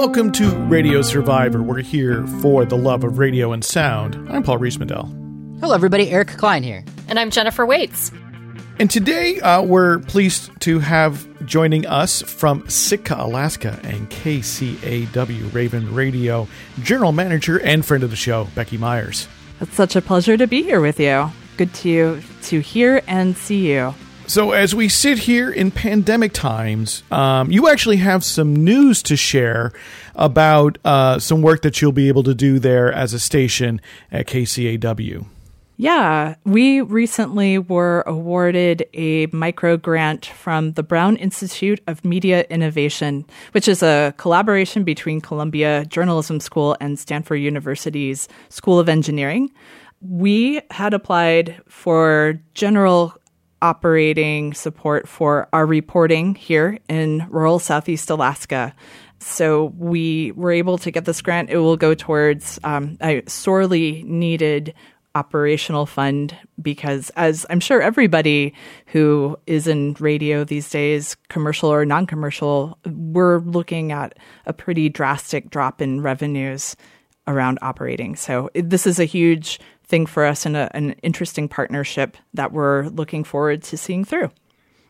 Welcome to Radio Survivor. We're here for the love of radio and sound. I'm Paul Riismandel. Hello, everybody. Eric Klein here. And I'm Jennifer Waits. And today uh, we're pleased to have joining us from Sitka, Alaska, and KCAW Raven Radio, General Manager and friend of the show, Becky Myers. It's such a pleasure to be here with you. Good to to hear and see you. So, as we sit here in pandemic times, um, you actually have some news to share about uh, some work that you'll be able to do there as a station at KCAW. Yeah, we recently were awarded a micro grant from the Brown Institute of Media Innovation, which is a collaboration between Columbia Journalism School and Stanford University's School of Engineering. We had applied for general operating support for our reporting here in rural Southeast Alaska. So we were able to get this grant. It will go towards um, a sorely needed operational fund because, as I'm sure everybody who is in radio these days, commercial or non commercial, we're looking at a pretty drastic drop in revenues around operating. So this is a huge thing for us and a, an interesting partnership that we're looking forward to seeing through.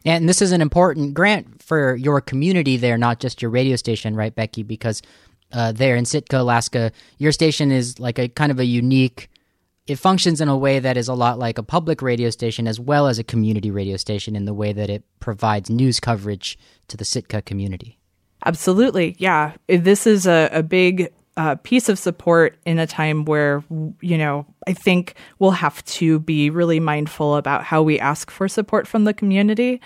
And this is an important grant for your community there, not just your radio station, right, Becky? Because uh, there in Sitka, Alaska, your station is like a kind of a unique. It functions in a way that is a lot like a public radio station as well as a community radio station in the way that it provides news coverage to the Sitka community. Absolutely. Yeah. This is a, a big uh, piece of support in a time where, you know, I think we'll have to be really mindful about how we ask for support from the community.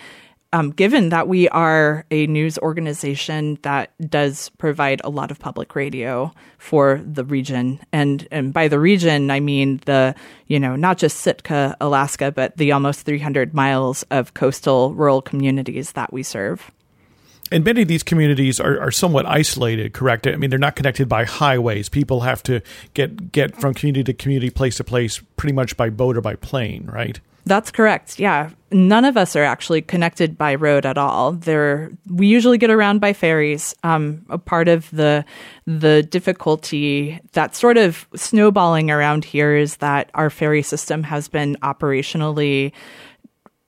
Um, given that we are a news organization that does provide a lot of public radio for the region, and and by the region I mean the you know not just Sitka, Alaska, but the almost 300 miles of coastal rural communities that we serve and many of these communities are, are somewhat isolated, correct? I mean, they're not connected by highways. People have to get get from community to community, place to place, pretty much by boat or by plane, right? That's correct. Yeah, none of us are actually connected by road at all. There, we usually get around by ferries. Um, a part of the the difficulty that's sort of snowballing around here is that our ferry system has been operationally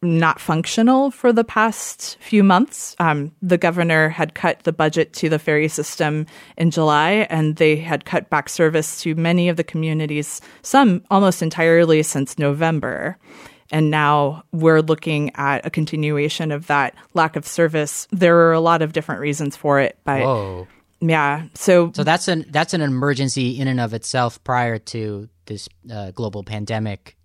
not functional for the past few months. Um, the governor had cut the budget to the ferry system in July, and they had cut back service to many of the communities, some almost entirely since November. And now we're looking at a continuation of that lack of service. There are a lot of different reasons for it, but Whoa. yeah. So so that's an that's an emergency in and of itself prior to this uh, global pandemic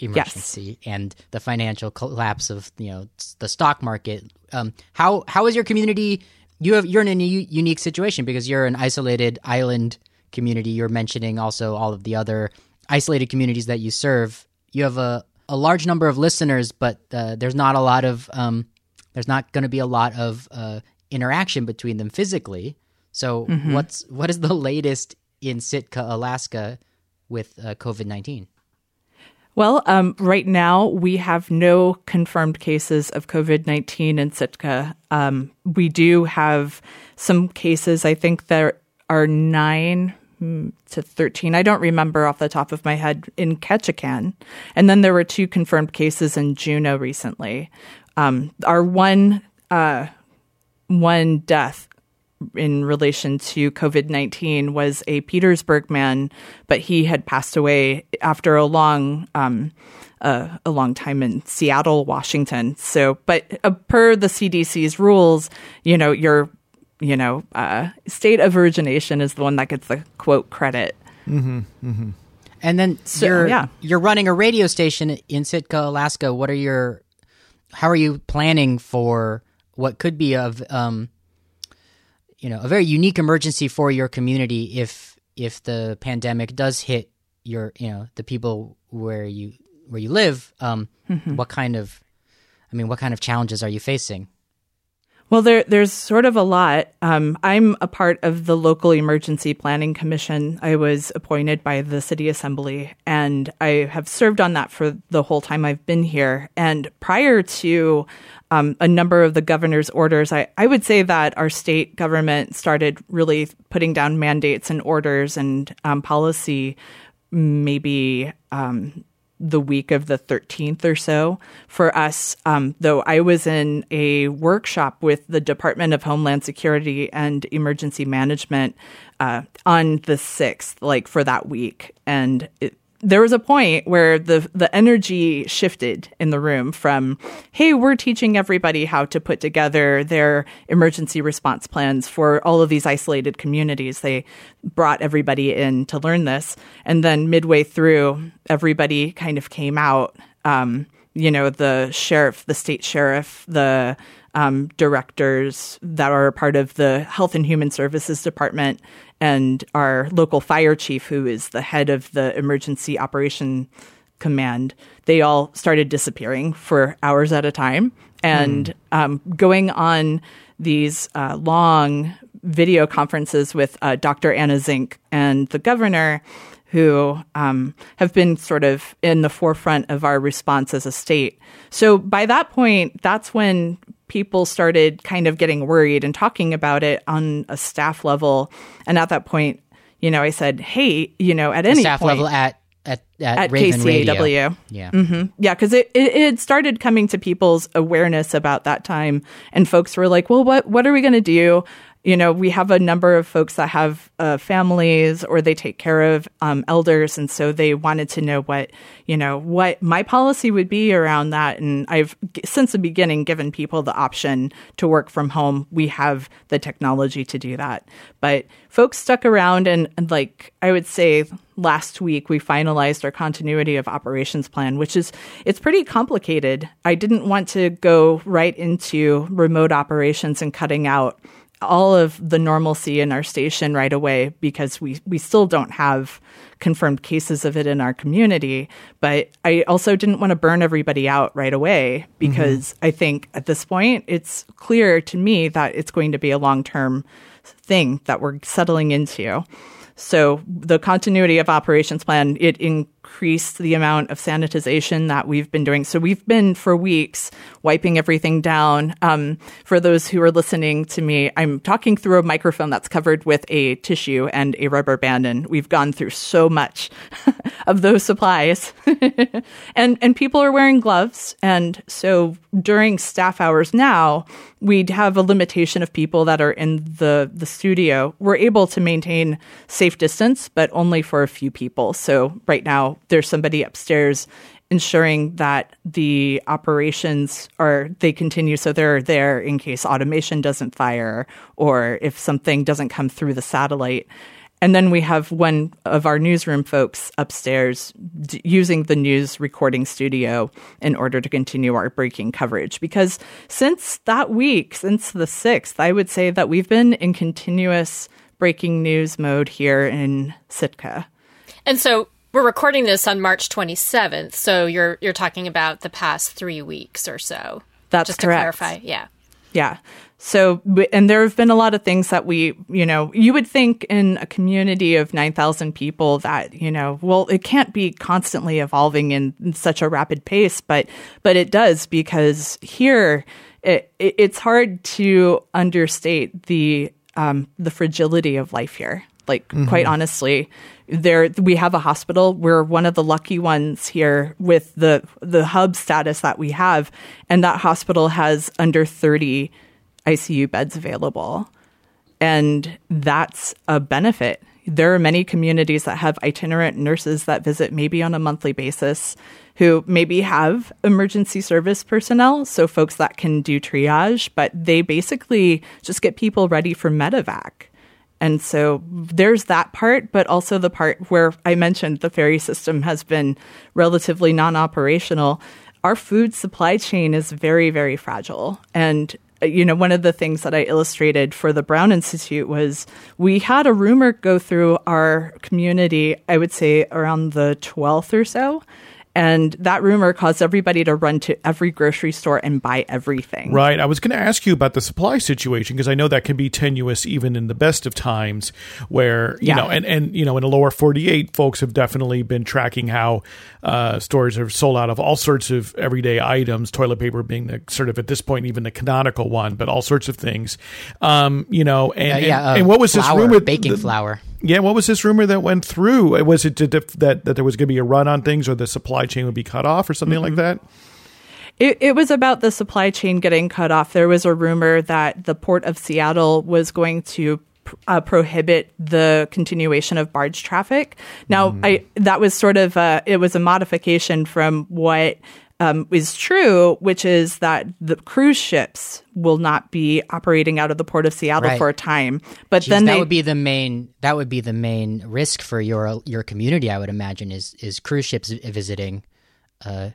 emergency yes. and the financial collapse of you know the stock market. Um, how how is your community? You have you're in a unique situation because you're an isolated island community. You're mentioning also all of the other isolated communities that you serve. You have a a large number of listeners, but uh, there's not a lot of um, there's not going to be a lot of uh, interaction between them physically. So mm-hmm. what's what is the latest in Sitka, Alaska, with uh, COVID nineteen? Well, um, right now we have no confirmed cases of COVID 19 in Sitka. Um, we do have some cases, I think there are nine hmm, to 13. I don't remember off the top of my head in Ketchikan. And then there were two confirmed cases in Juneau recently. Um, our one, uh, one death in relation to COVID 19 was a Petersburg man, but he had passed away after a long, um, uh, a long time in Seattle, Washington. So, but uh, per the CDC's rules, you know, your, you know, uh, state of origination is the one that gets the quote credit. Mm-hmm, mm-hmm. And then so, you're, yeah. you're running a radio station in Sitka, Alaska. What are your, how are you planning for what could be of, um, you know a very unique emergency for your community if if the pandemic does hit your you know the people where you where you live um, mm-hmm. what kind of i mean what kind of challenges are you facing Well, there, there's sort of a lot. Um, I'm a part of the local emergency planning commission. I was appointed by the city assembly, and I have served on that for the whole time I've been here. And prior to um, a number of the governor's orders, I, I would say that our state government started really putting down mandates and orders and um, policy maybe um, the week of the 13th or so for us. Um, though I was in a workshop with the Department of Homeland Security and Emergency Management uh, on the 6th, like for that week. And it, there was a point where the the energy shifted in the room from hey we're teaching everybody how to put together their emergency response plans for all of these isolated communities. They brought everybody in to learn this. And then midway through everybody kind of came out um, you know the sheriff the state sheriff the um, directors that are part of the health and human services department and our local fire chief, who is the head of the emergency operation command, they all started disappearing for hours at a time and mm. um, going on these uh, long video conferences with uh, Dr. Anne Zink and the governor, who um, have been sort of in the forefront of our response as a state. So by that point, that's when people started kind of getting worried and talking about it on a staff level. And at that point, you know, I said, "Hey, you know, at any staff point, level at at at, at Raven KCAW, Radio. yeah, mm-hmm. yeah, because it, it it started coming to people's awareness about that time, and folks were like, "Well, what what are we going to do?" You know, we have a number of folks that have uh, families or they take care of um, elders. And so they wanted to know what, you know, what my policy would be around that. And I've, since the beginning, given people the option to work from home. We have the technology to do that. But folks stuck around and, and like I would say, last week we finalized our continuity of operations plan which is it's pretty complicated i didn't want to go right into remote operations and cutting out all of the normalcy in our station right away because we, we still don't have confirmed cases of it in our community. But I also didn't want to burn everybody out right away because mm-hmm. I think at this point it's clear to me that it's going to be a long term thing that we're settling into. So the continuity of operations plan, it increased the amount of sanitization that we've been doing. So we've been for weeks wiping everything down. Um, for those who are listening to me, I'm talking through a microphone that's covered with a tissue and a rubber band, and we've gone through so much of those supplies. and and people are wearing gloves, and so during staff hours now, we'd have a limitation of people that are in the the studio. We're able to maintain safe distance, but only for a few people. So right now, there's somebody upstairs ensuring that the operations are they continue so they're there in case automation doesn't fire or if something doesn't come through the satellite and then we have one of our newsroom folks upstairs d- using the news recording studio in order to continue our breaking coverage. Because since that week, since the 6th, I would say that we've been in continuous breaking news mode here in Sitka. And so we're recording this on March 27th. So you're you're talking about the past three weeks or so. That's just correct. to clarify. Yeah. Yeah. So, and there have been a lot of things that we, you know, you would think in a community of 9,000 people that, you know, well, it can't be constantly evolving in, in such a rapid pace, but, but it does because here it, it, it's hard to understate the, um, the fragility of life here. Like, mm-hmm. quite honestly, there we have a hospital. We're one of the lucky ones here with the the hub status that we have, and that hospital has under thirty ICU beds available. And that's a benefit. There are many communities that have itinerant nurses that visit maybe on a monthly basis who maybe have emergency service personnel, so folks that can do triage, but they basically just get people ready for medevac. And so there's that part, but also the part where I mentioned the ferry system has been relatively non operational. Our food supply chain is very, very fragile. And uh, you know, one of the things that I illustrated for the Brown Institute was we had a rumor go through our community, I would say around the 12th or so. And that rumor caused everybody to run to every grocery store and buy everything. Right. I was going to ask you about the supply situation because I know that can be tenuous even in the best of times where, you Yeah. know, and, and, you know, in the lower 48, folks have definitely been tracking how uh, stores have sold out of all sorts of everyday items, toilet paper being the sort of at this point, even the canonical one, but all sorts of things. Um, you know, and, Uh, and- uh, and, what was flour, this rumor? Baking the- flour. Yeah, what was this rumor that went through? Uh, was it to def- that that there was going to be a run on things, or the supply chain would be cut off, or something like mm-hmm. that? It, it was about the supply chain getting cut off. There was a rumor that the port of Seattle was going to uh, prohibit the continuation of barge traffic. Now, mm-hmm. I that was sort of a, it was a modification from what um, is true, which is that the cruise ships will not be operating out of the port of Seattle Right. for a time. But Jeez, then that they would be the main that would be the main risk for your your community. I would imagine is is cruise ships visiting. Uh,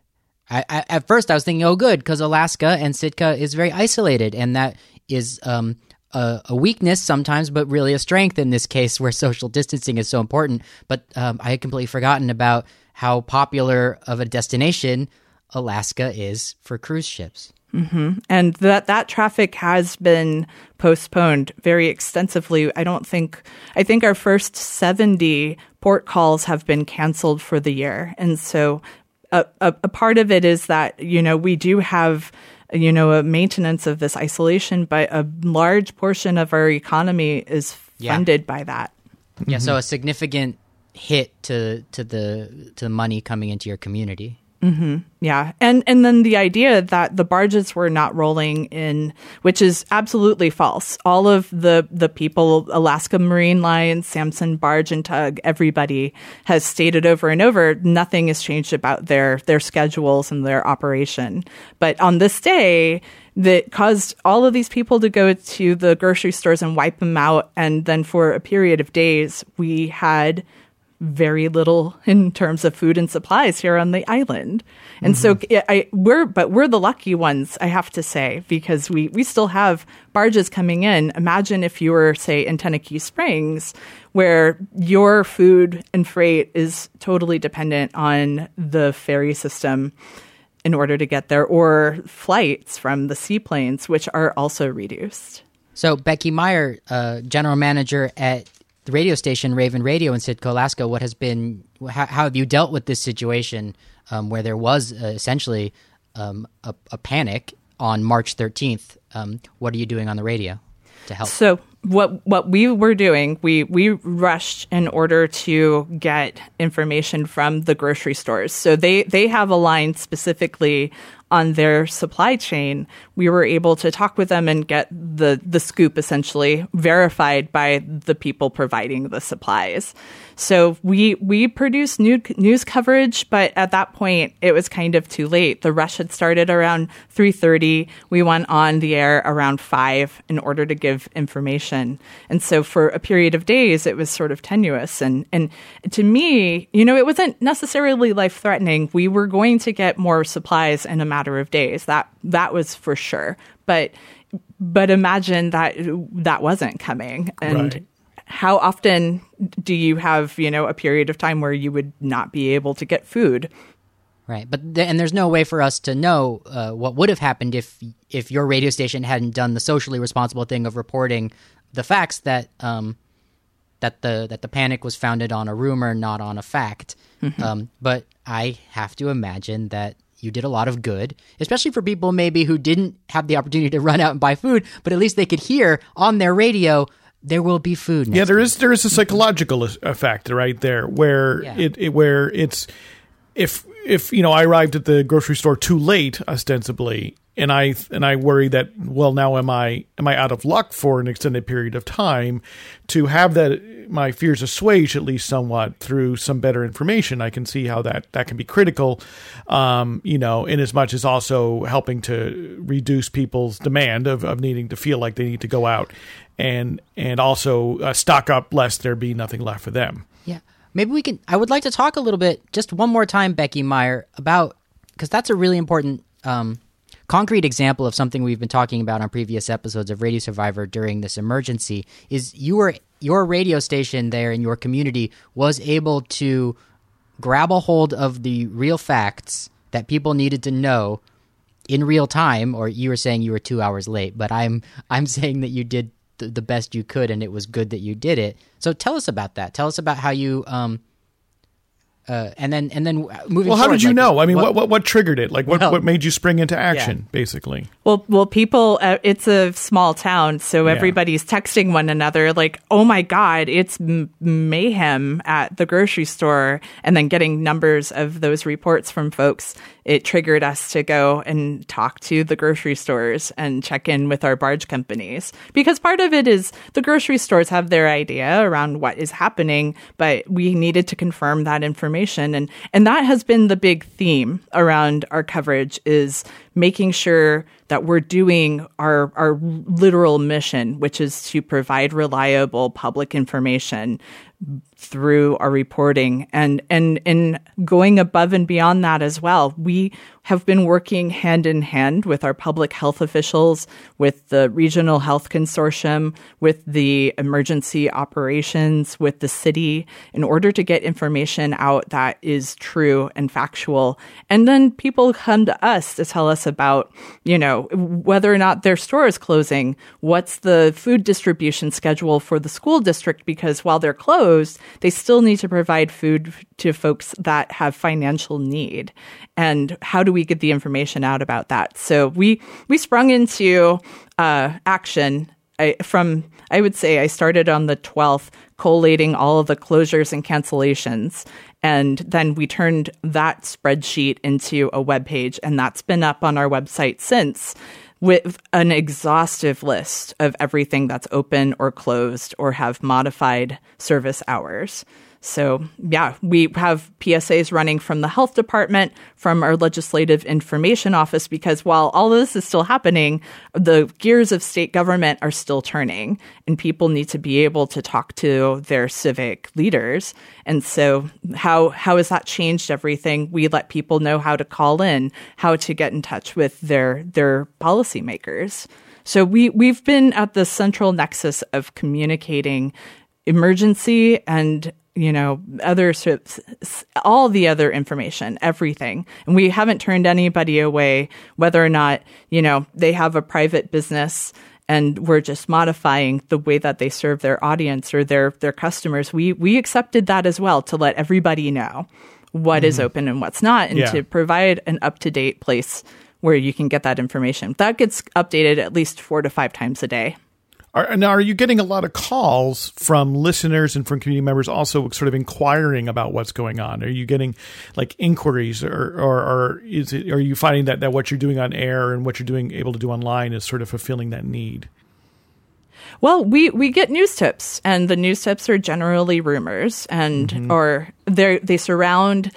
I, I, at first, I was thinking, oh, good, because Alaska and Sitka is very isolated, and that is um, a, a weakness sometimes, but really a strength in this case, where social distancing is so important. But um, I had completely forgotten about how popular of a destination Alaska is for cruise ships. Mm-hmm. and that that traffic has been postponed very extensively. I don't think I think our first 70 port calls have been canceled for the year. And so a, a, a part of it is that you know we do have you know a maintenance of this isolation but a large portion of our economy is Yeah. funded by that. Yeah, so mm-hmm. a significant hit to to the to the money coming into your community. Mm-hmm. Yeah. And and then the idea that the barges were not rolling in, which is absolutely false. All of the the people, Alaska Marine Line, Samson Barge and Tug, everybody has stated over and over nothing has changed about their their schedules and their operation. But on this day, that caused all of these people to go to the grocery stores and wipe them out and then for a period of days we had very little in terms of food and supplies here on the island. And so I, we're, but we're the lucky ones, I have to say, because we, we still have barges coming in. Imagine if you were, say, in Tenakee Springs, where your food and freight is totally dependent on the ferry system in order to get there, or flights from the seaplanes, which are also reduced. So Becky Meyer, uh, general manager at the radio station Raven Radio in Sitka, Alaska, what has been how, how have you dealt with this situation um, where there was uh, essentially um, a, a panic on March 13th? Um, what are you doing on the radio to help? So what what we were doing, we we rushed in order to get information from the grocery stores. So they they have a line specifically on their supply chain. We were able to talk with them and get the the scoop essentially verified by the people providing the supplies. So we we produced new, news coverage, but at that point it was kind of too late. The rush had started around 3:30. We went on the air around 5 in order to give information. And so for a period of days it was sort of tenuous and and to me, you know, it wasn't necessarily life-threatening. We were going to get more supplies in a matter of days. That that was for sure. But but imagine that that wasn't coming and Right. How often do you have you know a period of time where you would not be able to get food? Right, but and there's no way for us to know uh, what would have happened if if your radio station hadn't done the socially responsible thing of reporting the facts that um, that the that the panic was founded on a rumor, not on a fact. Um, but I have to imagine that you did a lot of good, especially for people maybe who didn't have the opportunity to run out and buy food, but at least they could hear on their radio there will be food. Yeah, there is there is a psychological effect right there where Yeah. it, it where it's if if you know I arrived at the grocery store too late ostensibly and I and I worry that well now am I am I out of luck for an extended period of time to have that my fears assuaged at least somewhat through some better information I can see how that that can be critical um you know in as much as also helping to reduce people's demand of, of needing to feel like they need to go out and and also uh, stock up lest there be nothing left for them Yeah. Maybe we can. I would like to talk a little bit, just one more time, Becky Meyer, about because that's a really important, um, concrete example of something we've been talking about on previous episodes of Radio Survivor during this emergency. Is you were your radio station there in your community was able to grab a hold of the real facts that people needed to know in real time. Or you were saying you were two hours late, but I'm I'm saying that you did the best you could, and it was good that you did it. So tell us about that. Tell us about how you um, uh, and then and then moving. Well, how forward, did you like, know? I mean, what, what what triggered it? Like, what Well- what made you spring into action? Basically, Well, well, people. Uh, it's a small town, so Yeah. everybody's texting one another like, "Oh my God, it's m- mayhem at the grocery store," and then getting numbers of those reports from folks. It triggered us to go and talk to the grocery stores and check in with our barge companies. Because part of it is the grocery stores have their idea around what is happening, but we needed to confirm that information, and and that has been the big theme around our coverage is making sure that we're doing our our literal mission, which is to provide reliable public information through our reporting and and and going above and beyond that as well. We have been working hand in hand with our public health officials, with the regional health consortium, with the emergency operations, with the city in order to get information out that is true and factual. And then people come to us to tell us about, you know, whether or not their store is closing, what's the food distribution schedule for the school district because while they're closed, they still need to provide food to folks that have financial need. And how do we get the information out about that? So we we sprung into uh, action I, from I would say I started on the 12th collating all of the closures and cancellations and then we turned that spreadsheet into a web page and that's been up on our website since with an exhaustive list of everything that's open or closed or have modified service hours. So, yeah, we have PSAs running from the health department, from our legislative information office, because while all this is still happening, the gears of state government are still turning, and people need to be able to talk to their civic leaders. And so, how how has that changed everything? We let people know how to call in, how to get in touch with their their policymakers. So we we've been at the central nexus of communicating emergency and you know other sorts all the other information everything. And we haven't turned anybody away whether or not you know they have a private business and we're just modifying the way that they serve their audience or their their customers. We we accepted that as well to let everybody know what is mm-hmm. open and what's not and Yeah. to provide an up-to-date place where you can get that information. That gets updated at least 4 to 5 times a day are, now are you getting a lot of calls from listeners and from community members also sort of inquiring about what's going on? Are you getting like inquiries, or or, or is it? Are you finding that that what you're doing on air and what you're doing able to do online is sort of fulfilling that need? Well, we, we get news tips, and the news tips are generally rumors, and or they they surround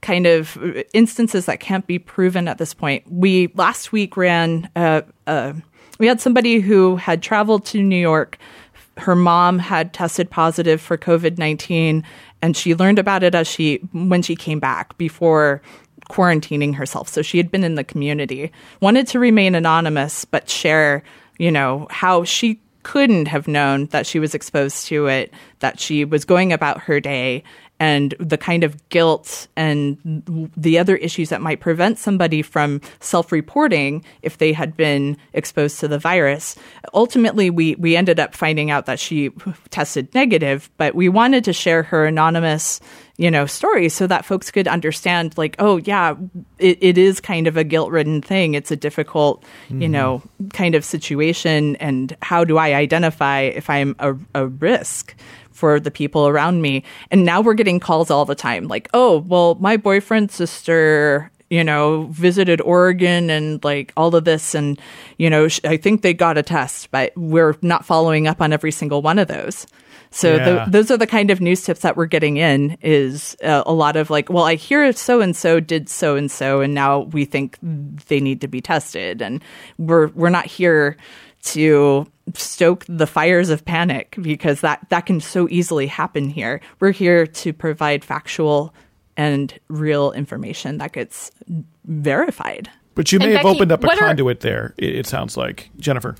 kind of instances that can't be proven at this point. We last week ran a, uh, we had somebody who had traveled to New York. Her mom had tested positive for COVID nineteen, and she learned about it as she when she came back before quarantining herself. So she had been in the community, wanted to remain anonymous, but share, you know, how she couldn't have known that she was exposed to it, that she was going about her day, and the kind of guilt and the other issues that might prevent somebody from self reporting if they had been exposed to the virus. Ultimately, we, we ended up finding out that she tested negative, but we wanted to share her anonymous you know story so that folks could understand like oh yeah it, it is kind of a guilt ridden thing. It's a difficult you mm-hmm. know kind of situation and how do i identify if i'm a, a risk for the people around me. And now we're getting calls all the time like oh well my boyfriend's sister you know visited oregon and like all of this. And you know sh- i think they got a test but we're not following up on every single one of those. So Yeah. the, those are the kind of news tips that we're getting in is uh, a lot of like, well, I hear so and so did so and so, and now we think they need to be tested, and we're we're not here to stoke the fires of panic because that that can so easily happen here. We're here to provide factual and real information that gets verified. But you may And have Becky, opened up a what are- conduit there. It, it sounds like Jennifer.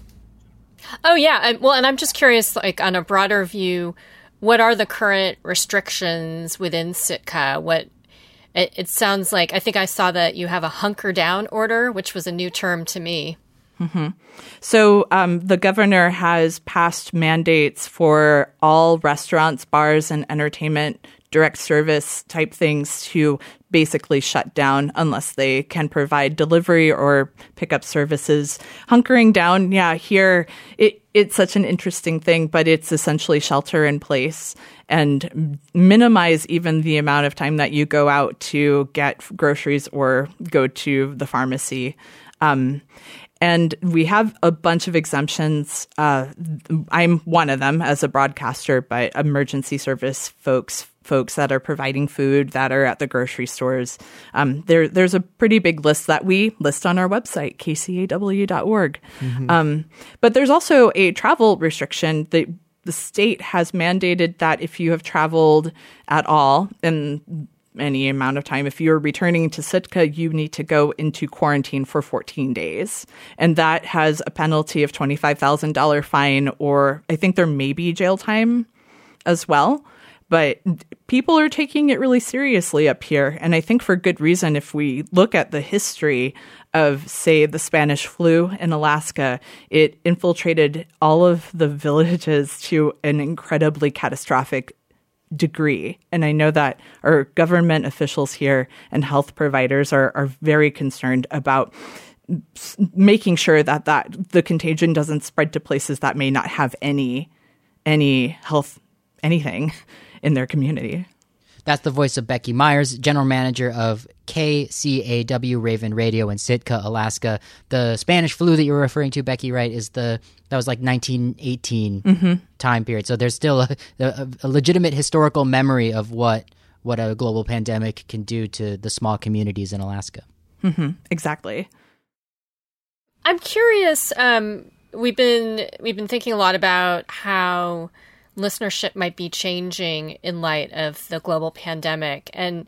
Oh yeah, and, well, and I'm just curious, like on a broader view, what are the current restrictions within Sitka? What it, it sounds like I think I saw that you have a hunker down order, which was a new term to me. Mm-hmm. So um, the governor has passed mandates for all restaurants, bars, and entertainment direct service type things to basically shut down unless they can provide delivery or pickup services. Hunkering down, yeah, here it, it's such an interesting thing, but it's essentially shelter in place and minimize even the amount of time that you go out to get groceries or go to the pharmacy. Um, and we have a bunch of exemptions. Uh, I'm one of them as a broadcaster, but emergency service folks, folks that are providing food, that are at the grocery stores. Um, there, there's a pretty big list that we list on our website, kcaw.org. Mm-hmm. Um, but there's also a travel restriction that the state has mandated that if you have traveled at all, and any amount of time. If you're returning to Sitka, you need to go into quarantine for 14 days. And that has a penalty of $25,000 fine, or I think there may be jail time as well. But people are taking it really seriously up here. And I think for good reason. If we look at the history of, say, the Spanish flu in Alaska, it infiltrated all of the villages to an incredibly catastrophic degree. And I know that our government officials here and health providers are, are very concerned about making sure that, that the contagion doesn't spread to places that may not have any any health anything in their community. That's the voice of Becky Myers, general manager of KCAW Raven Radio in Sitka, Alaska. The Spanish flu that you're referring to, Becky, right, is the that was like 1918 mm-hmm. time period. So there's still a, a, a legitimate historical memory of what what a global pandemic can do to the small communities in Alaska. Mm-hmm. Exactly. I'm curious. Um, we've been we've been thinking a lot about how listenership might be changing in light of the global pandemic. And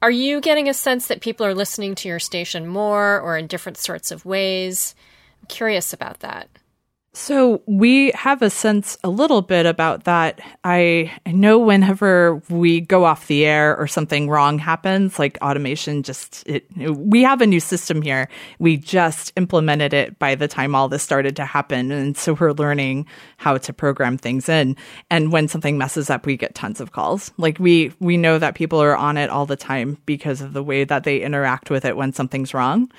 are you getting a sense that people are listening to your station more or in different sorts of ways? I'm curious about that. So we have a sense a little bit about that. I know whenever we go off the air or something wrong happens, like automation just it we have a new system here. We just implemented it by the time all this started to happen and so we're learning how to program things in. And when something messes up, we get tons of calls. Like we we know that people are on it all the time because of the way that they interact with it when something's wrong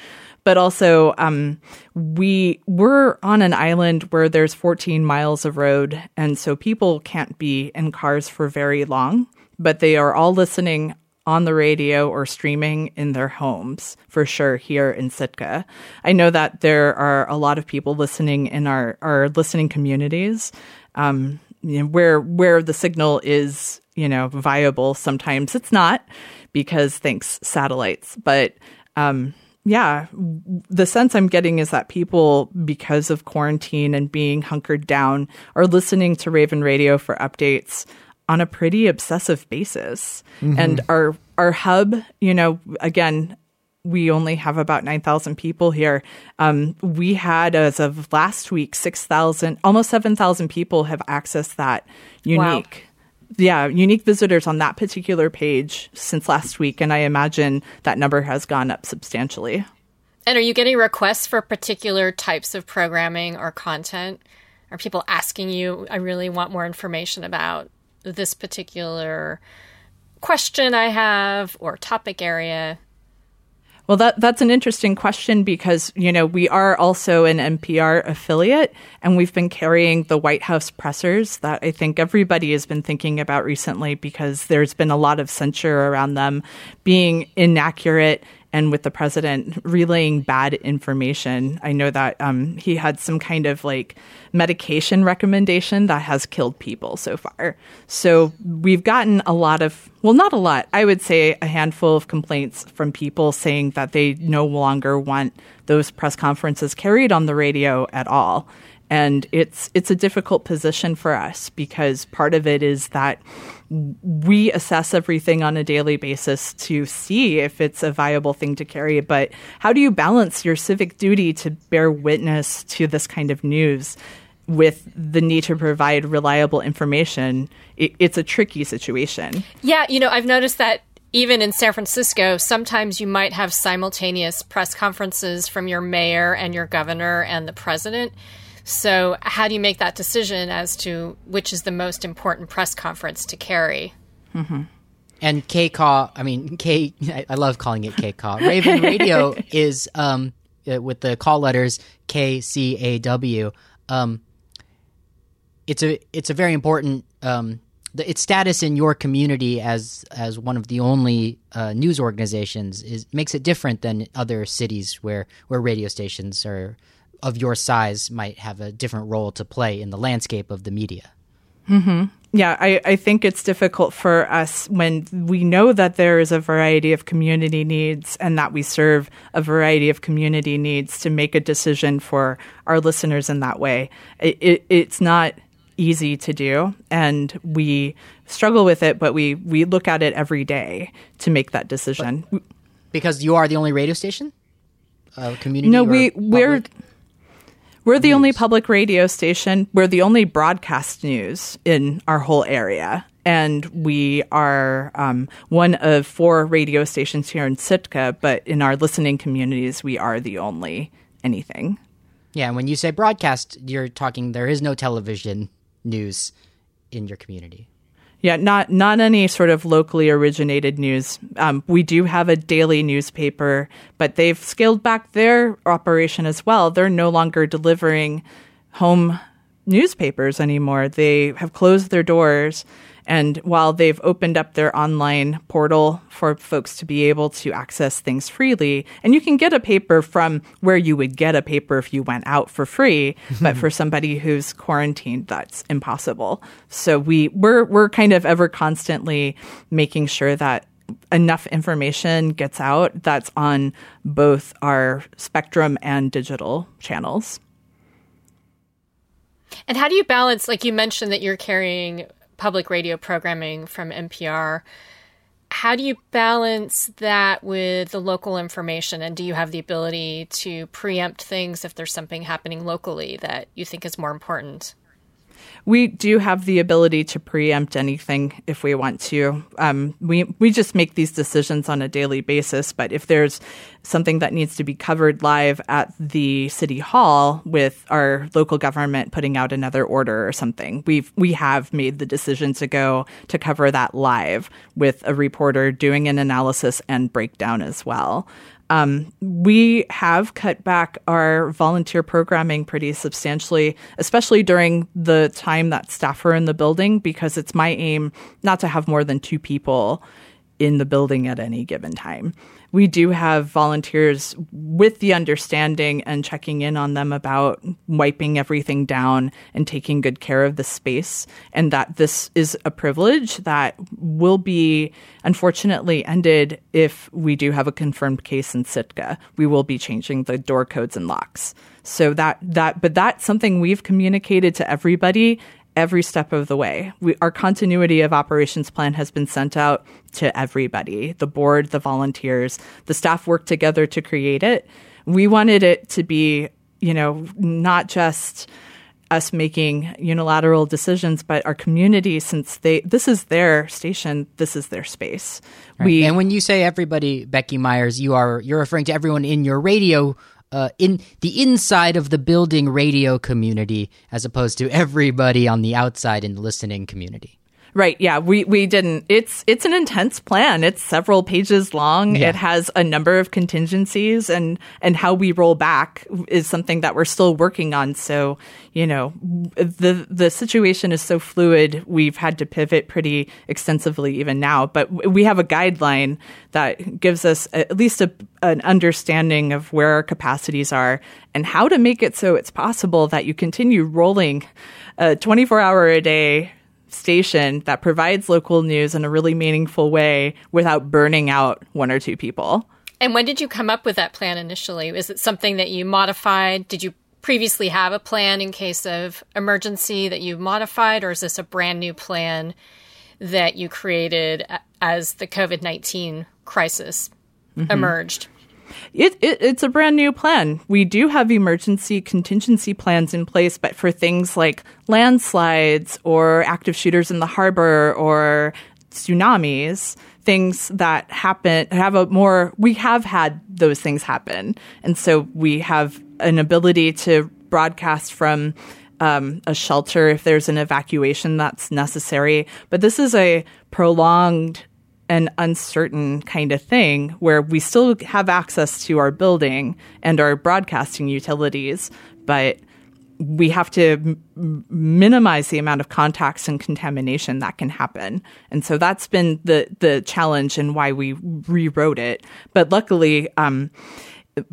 but also um, we we're on an island where there's 14 miles of road, and so people can't be in cars for very long. But they are all listening on the radio or streaming in their homes for sure here in Sitka. I know that there are a lot of people listening in our, our listening communities um, you know, where where the signal is you know viable. Sometimes it's not because thanks satellites, but um, yeah, the sense I'm getting is that people, because of quarantine and being hunkered down, are listening to Raven Radio for updates on a pretty obsessive basis. Mm-hmm. And our our hub, you know, again, we only have about 9,000 people here. Um, we had, as of last week, 6,000, almost 7,000 people have accessed that unique. Wow yeah, unique visitors on that particular page since last week, and I imagine that number has gone up substantially. And are you getting requests for particular types of programming or content? Are people asking you, I really want more information about this particular question I have or topic area? Well, that that's an interesting question because you know we are also an NPR affiliate, and we've been carrying the White House pressers that I think everybody has been thinking about recently because there's been a lot of censure around them being inaccurate and with the president relaying bad information. I know that um, he had some kind of like medication recommendation that has killed people so far. So we've gotten a lot of, well, not a lot, I would say a handful of complaints from people saying that they no longer want those press conferences carried on the radio at all. And it's it's a difficult position for us because part of it is that we assess everything on a daily basis to see if it's a viable thing to carry. But how do you balance your civic duty to bear witness to this kind of news with the need to provide reliable information? It, it's a tricky situation. Yeah, you know, I've noticed that even in San Francisco, sometimes you might have simultaneous press conferences from your mayor and your governor and the president. So, how do you make that decision as to which is the most important press conference to carry? Mm-hmm. And KCAW, I mean, K, I love calling it KCAW. Raven Radio is um, uh, with the call letters KCAW. Um, it's a it's a very important um, the, its status in your community as as one of the only uh, news organizations is makes it different than other cities where where radio stations are of your size might have a different role to play in the landscape of the media. Mm-hmm. Yeah, I, I think it's difficult for us when we know that there is a variety of community needs and that we serve a variety of community needs to make a decision for our listeners in that way. It, it, it's not easy to do and we struggle with it but we we look at it every day to make that decision but because you are the only radio station uh, community no we we're we're the news. only public radio station we're the only broadcast news in our whole area and we are um, one of four radio stations here in sitka but in our listening communities we are the only anything yeah, and when you say broadcast, you're talking there is no television news in your community. Yeah, not not any sort of locally originated news. Um, we do have a daily newspaper, but they've scaled back their operation as well. They're no longer delivering home newspapers anymore. They have closed their doors and while they've opened up their online portal for folks to be able to access things freely, and you can get a paper from where you would get a paper if you went out for free, but for somebody who's quarantined, that's impossible. So we we're we're kind of ever constantly making sure that enough information gets out that's on both our spectrum and digital channels. And how do you balance, like you mentioned, that you're carrying public radio programming from NPR. How do you balance that with the local information? And do you have the ability to preempt things if there's something happening locally that you think is more important? We do have the ability to preempt anything if we want to. Um, we we just make these decisions on a daily basis. But if there's something that needs to be covered live at the city hall with our local government putting out another order or something, we've we have made the decision to go to cover that live with a reporter doing an analysis and breakdown as well. Um, we have cut back our volunteer programming pretty substantially, especially during the time that staff are in the building, because it's my aim not to have more than two people in the building at any given time we do have volunteers with the understanding and checking in on them about wiping everything down and taking good care of the space, and that this is a privilege that will be unfortunately ended if we do have a confirmed case in Sitka. We will be changing the door codes and locks. So that that but that's something we've communicated to everybody every step of the way. We, our continuity of operations plan has been sent out to everybody the board, the volunteers, the staff worked together to create it. We wanted it to be, you know, not just us making unilateral decisions, but our community, since they this is their station, this is their space. Right. We and when you say everybody, Becky Myers, you are you're referring to everyone in your radio uh, in the inside of the building radio community as opposed to everybody on the outside in the listening community. Right. Yeah. We we didn't. It's it's an intense plan. It's several pages long. Yeah. It has a number of contingencies, and and how we roll back is something that we're still working on. So you know, the the situation is so fluid. We've had to pivot pretty extensively even now, but we have a guideline that gives us at least a, an understanding of where our capacities are and how to make it so it's possible that you continue rolling a 24 hour a day station that provides local news in a really meaningful way without burning out one or two people. And when did you come up with that plan initially? Is it something that you modified? Did you previously have a plan in case of emergency that you modified, or is this a brand new plan that you created as the COVID 19 crisis mm-hmm. emerged? It, it, it's a brand new plan. We do have emergency contingency plans in place, but for things like landslides or active shooters in the harbor or tsunamis, things that happen have a more we have had those things happen and so we have an ability to broadcast from um, a shelter if there's an evacuation that's necessary but this is a prolonged and uncertain kind of thing where we still have access to our building and our broadcasting utilities but we have to m- minimize the amount of contacts and contamination that can happen. And so that's been the the challenge and why we rewrote it. But luckily, um,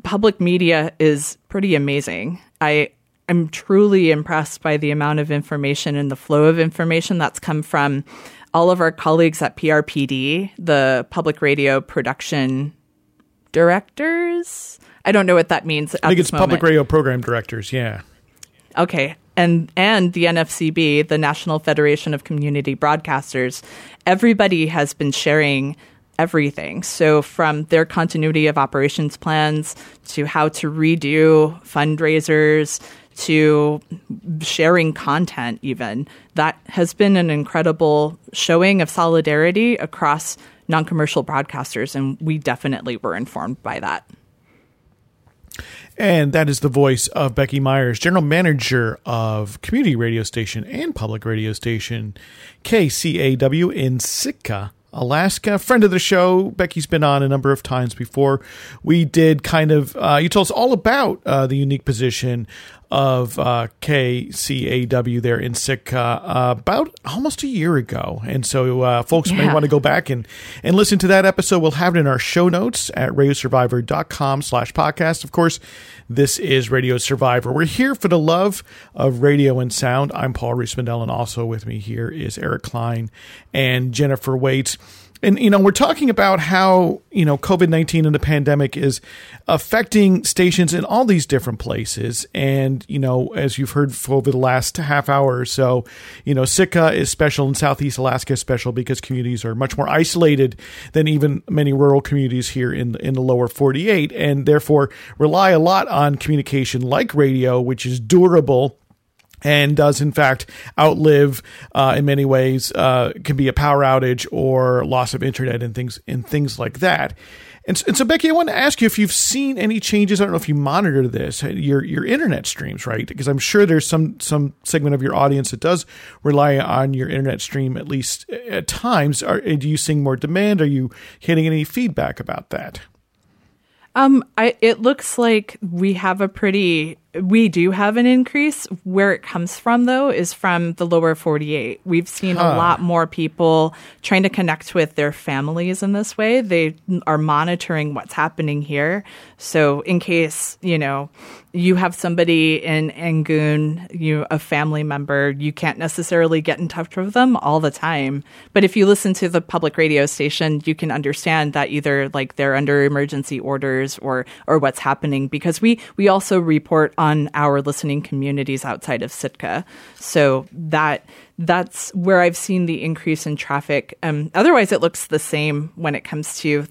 public media is pretty amazing. I I am truly impressed by the amount of information and the flow of information that's come from all of our colleagues at PRPD, the public radio production directors. I don't know what that means. I think it's moment. public radio program directors. Yeah. Okay. And and the NFCB, the National Federation of Community Broadcasters, everybody has been sharing everything. So from their continuity of operations plans to how to redo fundraisers to sharing content even that has been an incredible showing of solidarity across non-commercial broadcasters and we definitely were informed by that. And that is the voice of Becky Myers, General Manager of Community Radio Station and Public Radio Station KCAW in Sitka, Alaska. Friend of the show. Becky's been on a number of times before. We did kind of, uh, you told us all about uh, the unique position of uh, KCAW there in Sitka uh, about almost a year ago. And so uh, folks yeah. may want to go back and, and listen to that episode. We'll have it in our show notes at radiosurvivor.com slash podcast. Of course, this is Radio Survivor. We're here for the love of radio and sound. I'm Paul Riismandel, and also with me here is Eric Klein and Jennifer Waits and you know we're talking about how you know covid-19 and the pandemic is affecting stations in all these different places. And you know as you've heard over the last half hour or so you know sitka is special and southeast alaska is special because communities are much more isolated than even many rural communities here in in the lower 48 and therefore rely a lot on communication like radio which is durable and does in fact outlive uh, in many ways uh, can be a power outage or loss of internet and things and things like that. And, and so Becky, I want to ask you if you've seen any changes. I don't know if you monitor this your your internet streams, right? Because I'm sure there's some some segment of your audience that does rely on your internet stream at least at times. Are do you seeing more demand? Are you getting any feedback about that? Um, I, it looks like we have a pretty we do have an increase. Where it comes from, though, is from the lower 48. We've seen huh. a lot more people trying to connect with their families in this way. They are monitoring what's happening here. So, in case, you know, you have somebody in Angoon, you a family member, you can't necessarily get in touch with them all the time. But if you listen to the public radio station, you can understand that either like they're under emergency orders or or what's happening because we we also report on our listening communities outside of Sitka. So that that's where I've seen the increase in traffic. Um, otherwise, it looks the same when it comes to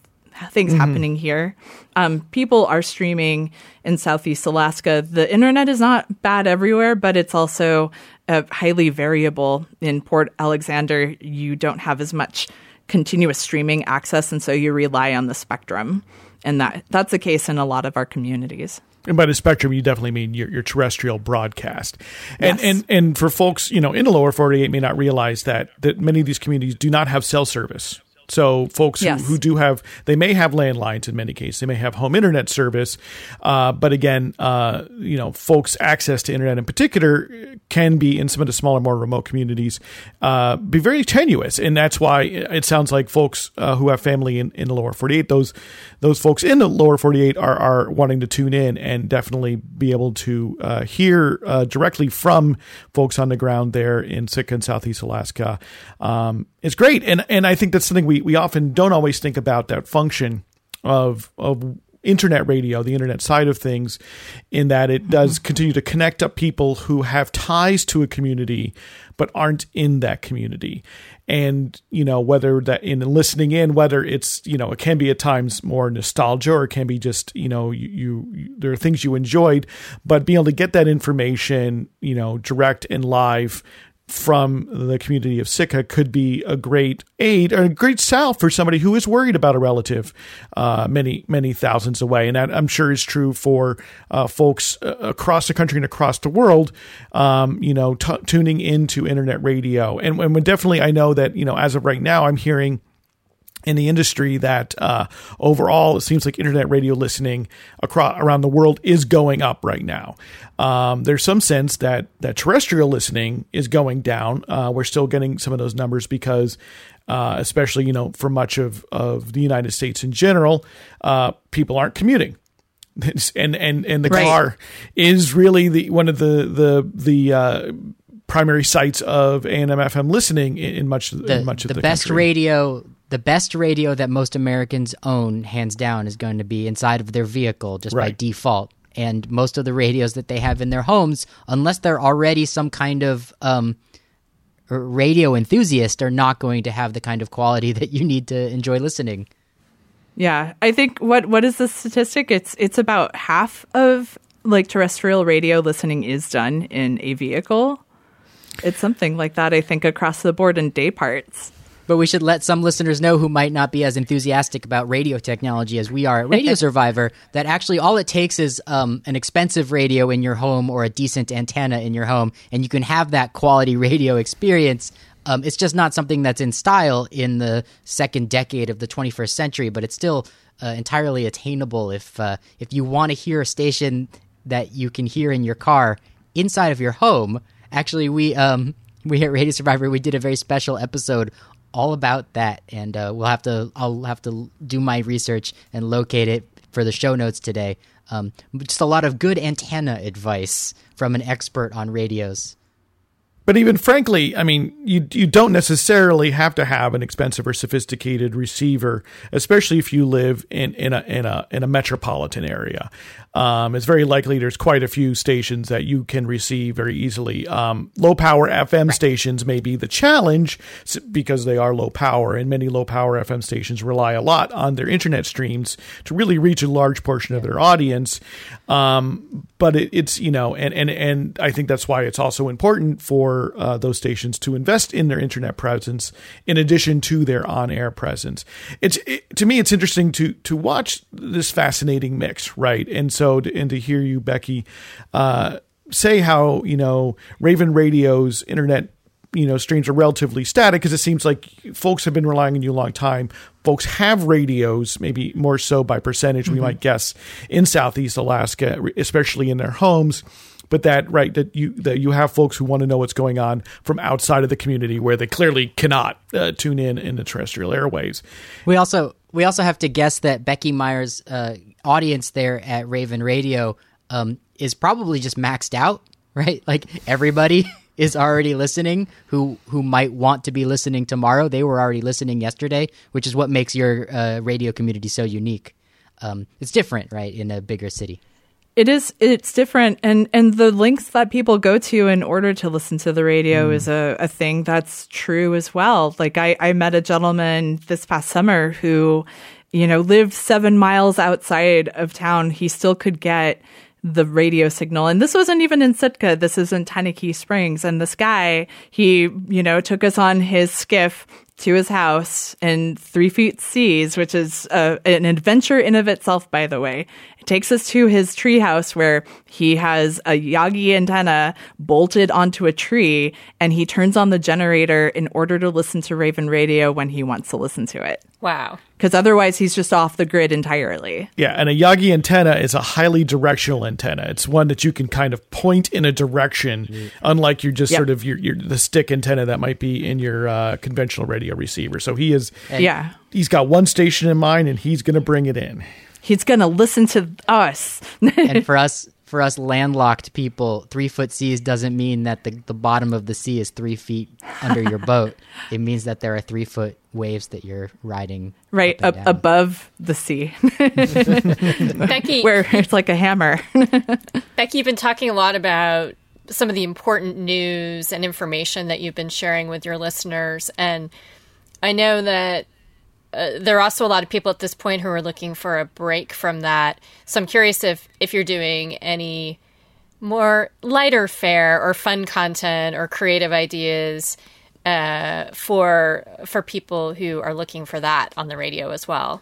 things mm-hmm. happening here. Um, people are streaming in Southeast Alaska. The internet is not bad everywhere, but it's also uh, highly variable. In Port Alexander, you don't have as much continuous streaming access, and so you rely on the spectrum. And that that's the case in a lot of our communities. And by the spectrum, you definitely mean your, your terrestrial broadcast. And, yes. and and for folks, you know, in the lower 48 may not realize that that many of these communities do not have cell service. So folks yes. who, who, do have, they may have landlines in many cases. They may have home internet service, uh, but again, uh, you know, folks' access to internet in particular can be in some of the smaller, more remote communities uh, be very tenuous, and that's why it sounds like folks uh, who have family in, in the lower forty eight, those those folks in the lower forty eight are are wanting to tune in and definitely be able to uh, hear uh, directly from folks on the ground there in Sitka and Southeast Alaska. Um, it's great, and and I think that's something we we often don't always think about that function of of internet radio, the internet side of things, in that it does mm-hmm. continue to connect up people who have ties to a community but aren't in that community. And, you know, whether that in listening in, whether it's, you know, it can be at times more nostalgia or it can be just, you know, you, you there are things you enjoyed, but being able to get that information, you know, direct and live from the community of Sitka could be a great aid or a great salve for somebody who is worried about a relative uh, many, many thousands away. And that I'm sure is true for uh, folks uh, across the country and across the world, um, you know, t- tuning into internet radio. And, and definitely, I know that, you know, as of right now, I'm hearing in the industry that uh, overall it seems like internet radio listening across around the world is going up right now. Um, there's some sense that that terrestrial listening is going down. Uh, we're still getting some of those numbers because, uh, especially you know, for much of of the United States in general, uh, people aren't commuting. And and and the right. car is really the one of the the the uh, primary sites of AM FM listening in, in much the, in much of the, the best country. radio the best radio that most Americans own, hands down, is going to be inside of their vehicle just right. by default. And most of the radios that they have in their homes, unless they're already some kind of um, radio enthusiast, are not going to have the kind of quality that you need to enjoy listening. Yeah, I think what what is the statistic? It's it's about half of like terrestrial radio listening is done in a vehicle. It's something like that, I think, across the board in day parts but we should let some listeners know who might not be as enthusiastic about radio technology as we are at Radio Survivor that actually all it takes is um, an expensive radio in your home or a decent antenna in your home, and you can have that quality radio experience. Um, it's just not something that's in style in the second decade of the 21st century, but it's still uh, entirely attainable if uh, if you want to hear a station that you can hear in your car inside of your home. Actually, we um, we at Radio Survivor we did a very special episode all about that, and uh, we'll have to I'll have to do my research and locate it for the show notes today. Um, just a lot of good antenna advice from an expert on radios. But even frankly, I mean, you you don't necessarily have to have an expensive or sophisticated receiver, especially if you live in in a in a in a metropolitan area. Um, it's very likely there's quite a few stations that you can receive very easily. Um, low power FM stations may be the challenge because they are low power, and many low power FM stations rely a lot on their internet streams to really reach a large portion of their audience. Um, but it, it's you know, and and and I think that's why it's also important for uh, those stations to invest in their internet presence in addition to their on air presence. It's it, to me, it's interesting to to watch this fascinating mix, right? And so, to, and to hear you, Becky, uh, say how you know Raven Radio's internet you know streams are relatively static because it seems like folks have been relying on you a long time folks have radios maybe more so by percentage mm-hmm. we might guess in southeast alaska especially in their homes but that right that you that you have folks who want to know what's going on from outside of the community where they clearly cannot uh, tune in in the terrestrial airways we also we also have to guess that becky meyer's uh, audience there at Raven Radio um, is probably just maxed out, right? Like everybody is already listening who who might want to be listening tomorrow. They were already listening yesterday, which is what makes your uh, radio community so unique. Um, it's different, right, in a bigger city. It is. It's different, and and the links that people go to in order to listen to the radio mm. is a, a thing that's true as well. Like I, I met a gentleman this past summer who you know, lived seven miles outside of town, he still could get the radio signal. And this wasn't even in Sitka. This is in Tenakee Springs. And this guy, he, you know, took us on his skiff to his house in three feet seas, which is uh, an adventure in of itself, by the way. It takes us to his tree house where he has a Yagi antenna bolted onto a tree, and he turns on the generator in order to listen to Raven Radio when he wants to listen to it. Wow. Because otherwise, he's just off the grid entirely. Yeah, and a Yagi antenna is a highly directional antenna. It's one that you can kind of point in a direction, mm. unlike your just yep. sort of your, your the stick antenna that might be in your uh, conventional radio receiver. So he is, and yeah, he's got one station in mind, and he's going to bring it in. He's going to listen to us. and for us, for us landlocked people, three foot seas doesn't mean that the, the bottom of the sea is three feet under your boat. It means that there are three foot waves that you're riding right up above the sea. Becky, where it's like a hammer. Becky, you've been talking a lot about some of the important news and information that you've been sharing with your listeners, and I know that uh, there are also a lot of people at this point who are looking for a break from that. So I'm curious if if you're doing any more lighter fare or fun content or creative ideas uh, for for people who are looking for that on the radio as well.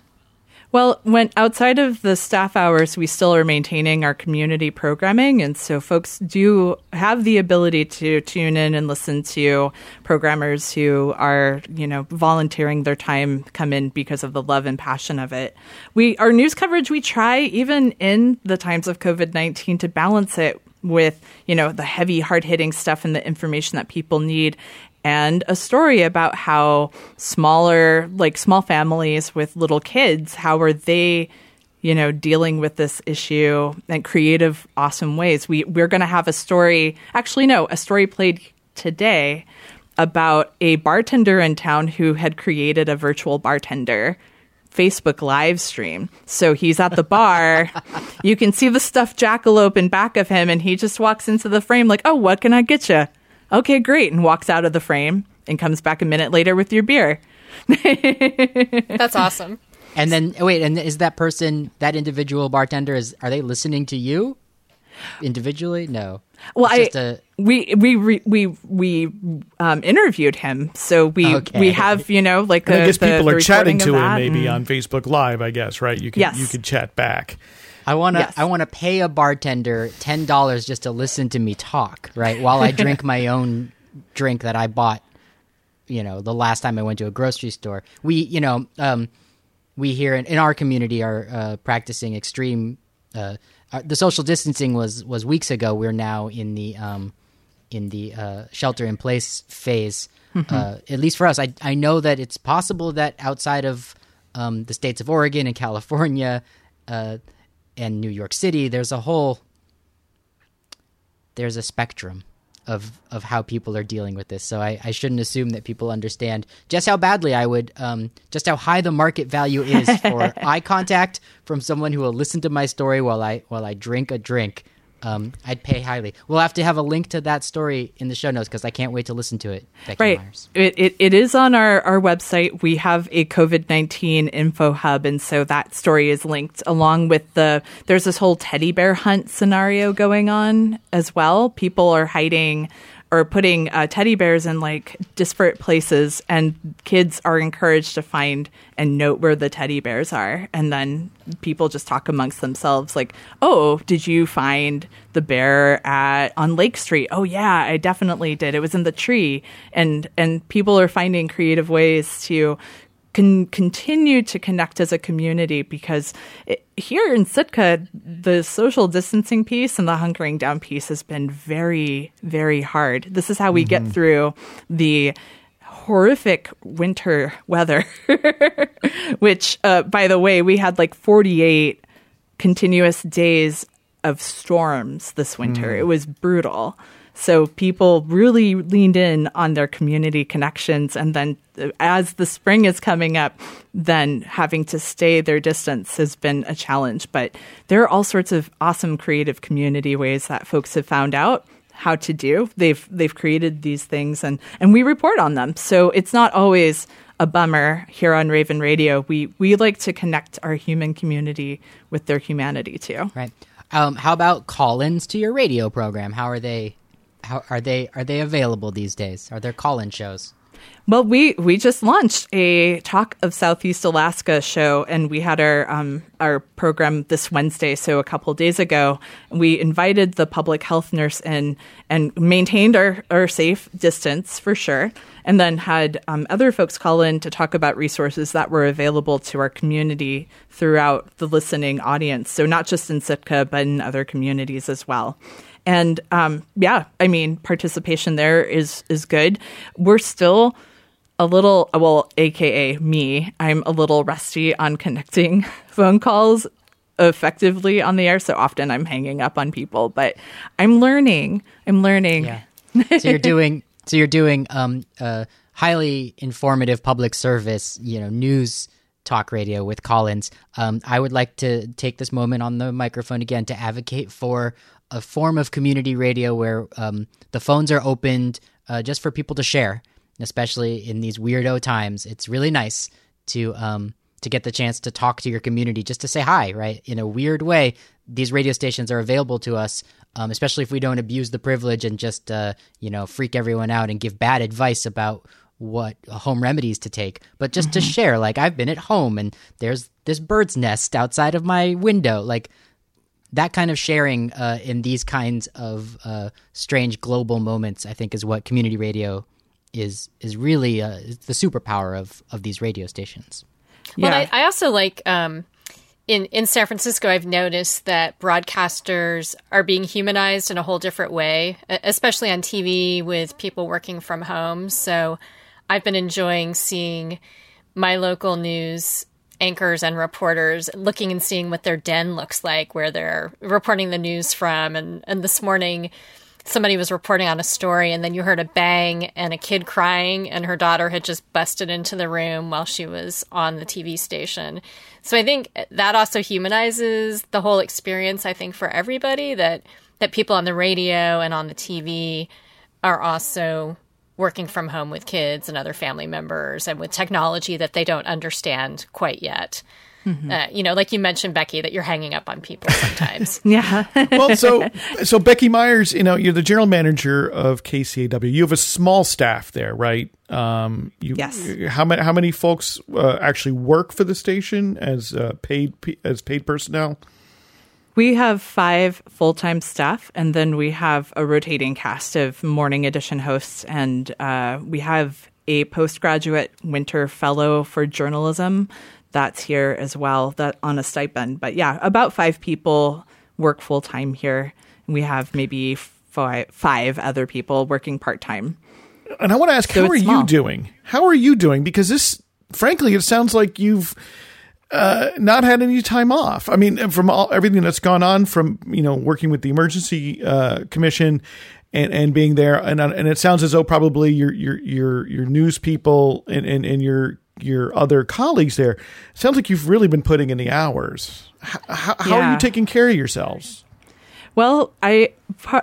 Well, when outside of the staff hours, we still are maintaining our community programming. And so folks do have the ability to tune in and listen to programmers who are, you know, volunteering their time come in because of the love and passion of it. We, our news coverage, we try even in the times of COVID 19 to balance it with, you know, the heavy, hard hitting stuff and the information that people need and a story about how smaller, like small families with little kids, how are they, you know, dealing with this issue in creative, awesome ways. We we're going to have a story. Actually, no, a story played today about a bartender in town who had created a virtual bartender Facebook live stream. So he's at the bar. you can see the stuffed jackalope in back of him, and he just walks into the frame like, "Oh, what can I get you?" Okay, great, and walks out of the frame and comes back a minute later with your beer. That's awesome. And then wait, and is that person, that individual bartender, is are they listening to you individually? No. Well, I a... we we we we um, interviewed him, so we okay. we have you know like the, I guess people the, are chatting to him maybe and... on Facebook Live. I guess right. You can yes. you can chat back. I want to yes. I want to pay a bartender ten dollars just to listen to me talk, right? While I drink my own drink that I bought, you know, the last time I went to a grocery store. We, you know, um, we here in, in, our community are uh, practicing extreme. Uh, uh, the social distancing was was weeks ago. We're now in the um, in the uh, shelter in place phase. Mm-hmm. Uh, at least for us, I I know that it's possible that outside of um, the states of Oregon and California, uh, and New York City, there's a whole there's a spectrum of of how people are dealing with this. So I, I shouldn't assume that people understand just how badly I would, um, just how high the market value is for eye contact from someone who will listen to my story while I while I drink a drink um, I'd pay highly. We'll have to have a link to that story in the show notes because I can't wait to listen to it. Becky right. It, it, it is on our, our website. We have a COVID 19 info hub. And so that story is linked along with the, there's this whole teddy bear hunt scenario going on as well. People are hiding or putting uh, teddy bears in like disparate places, and kids are encouraged to find and note where the teddy bears are. And then people just talk amongst themselves, like, "Oh, did you find the bear at on Lake Street? Oh yeah, I definitely did. It was in the tree." And and people are finding creative ways to can continue to connect as a community because it, here in Sitka, the social distancing piece and the hunkering down piece has been very, very hard. This is how we mm-hmm. get through the horrific winter weather, which, uh, by the way, we had like 48 continuous days of storms this winter. Mm. It was brutal. So people really leaned in on their community connections. And then as the spring is coming up, then having to stay their distance has been a challenge. But there are all sorts of awesome creative community ways that folks have found out how to do. They've they've created these things and, and we report on them. So it's not always a bummer here on Raven Radio. We we like to connect our human community with their humanity too. Right. Um, how about call-ins to your radio program? How are they how are they are they available these days? Are there call-in shows? Well, we we just launched a Talk of Southeast Alaska show, and we had our um, our program this Wednesday. So a couple days ago, we invited the public health nurse in and maintained our, our safe distance for sure, and then had um, other folks call in to talk about resources that were available to our community throughout the listening audience. So not just in Sitka, but in other communities as well and um, yeah, I mean, participation there is is good. We're still a little well, aka me. I'm a little rusty on connecting phone calls effectively on the air. So often I'm hanging up on people, but I'm learning. I'm learning. Yeah. So you're doing. so you're doing um, highly informative public service. You know, news talk radio with call-ins. Um, I would like to take this moment on the microphone again to advocate for a form of community radio where um, the phones are opened uh, just for people to share, especially in these weirdo times. It's really nice to um, to get the chance to talk to your community, just to say hi, right? In a weird way, these radio stations are available to us um, especially if we don't abuse the privilege and just uh, you know freak everyone out and give bad advice about what home remedies to take, but just mm-hmm. to share. Like I've been at home and there's this bird's nest outside of my window. Like that kind of sharing uh, in these kinds of uh, strange global moments, I think, is what community radio is is really uh, the superpower of of these radio stations. Well, yeah. I, I also like um, in in San Francisco. I've noticed that broadcasters are being humanized in a whole different way, especially on TV with people working from home. So, I've been enjoying seeing my local news anchors and reporters looking and seeing what their den looks like, where they're reporting the news from. And, and this morning, somebody was reporting on a story, and then you heard a bang and a kid crying, and her daughter had just busted into the room while she was on the TV station. So I think that also humanizes the whole experience, I think, for everybody that, that people on the radio and on the TV are also working from home with kids and other family members and with technology that they don't understand quite yet. Mm-hmm. Uh, you know, like you mentioned, Becky, that you're hanging up on people sometimes. yeah. well, so so Becky Myers, you know, you're the general manager of KCAW. You have a small staff there, right? Um, you, yes. How many how many folks uh, actually work for the station as uh, paid as paid personnel? We have five full time staff, and then we have a rotating cast of morning edition hosts, and uh, we have a postgraduate winter fellow for journalism that's here as well, that on a stipend. But yeah, about five people work full time here. And we have maybe five, five other people working part time. And I want to ask, so how are small. you doing? How are you doing? Because this, frankly, it sounds like you've uh, not had any time off. I mean, from all, everything that's gone on, from you know working with the emergency uh, commission and, and being there, and and it sounds as though probably your your your your news people and, and, and your your other colleagues there sounds like you've really been putting in the hours. How, how, yeah. how are you taking care of yourselves? Well, I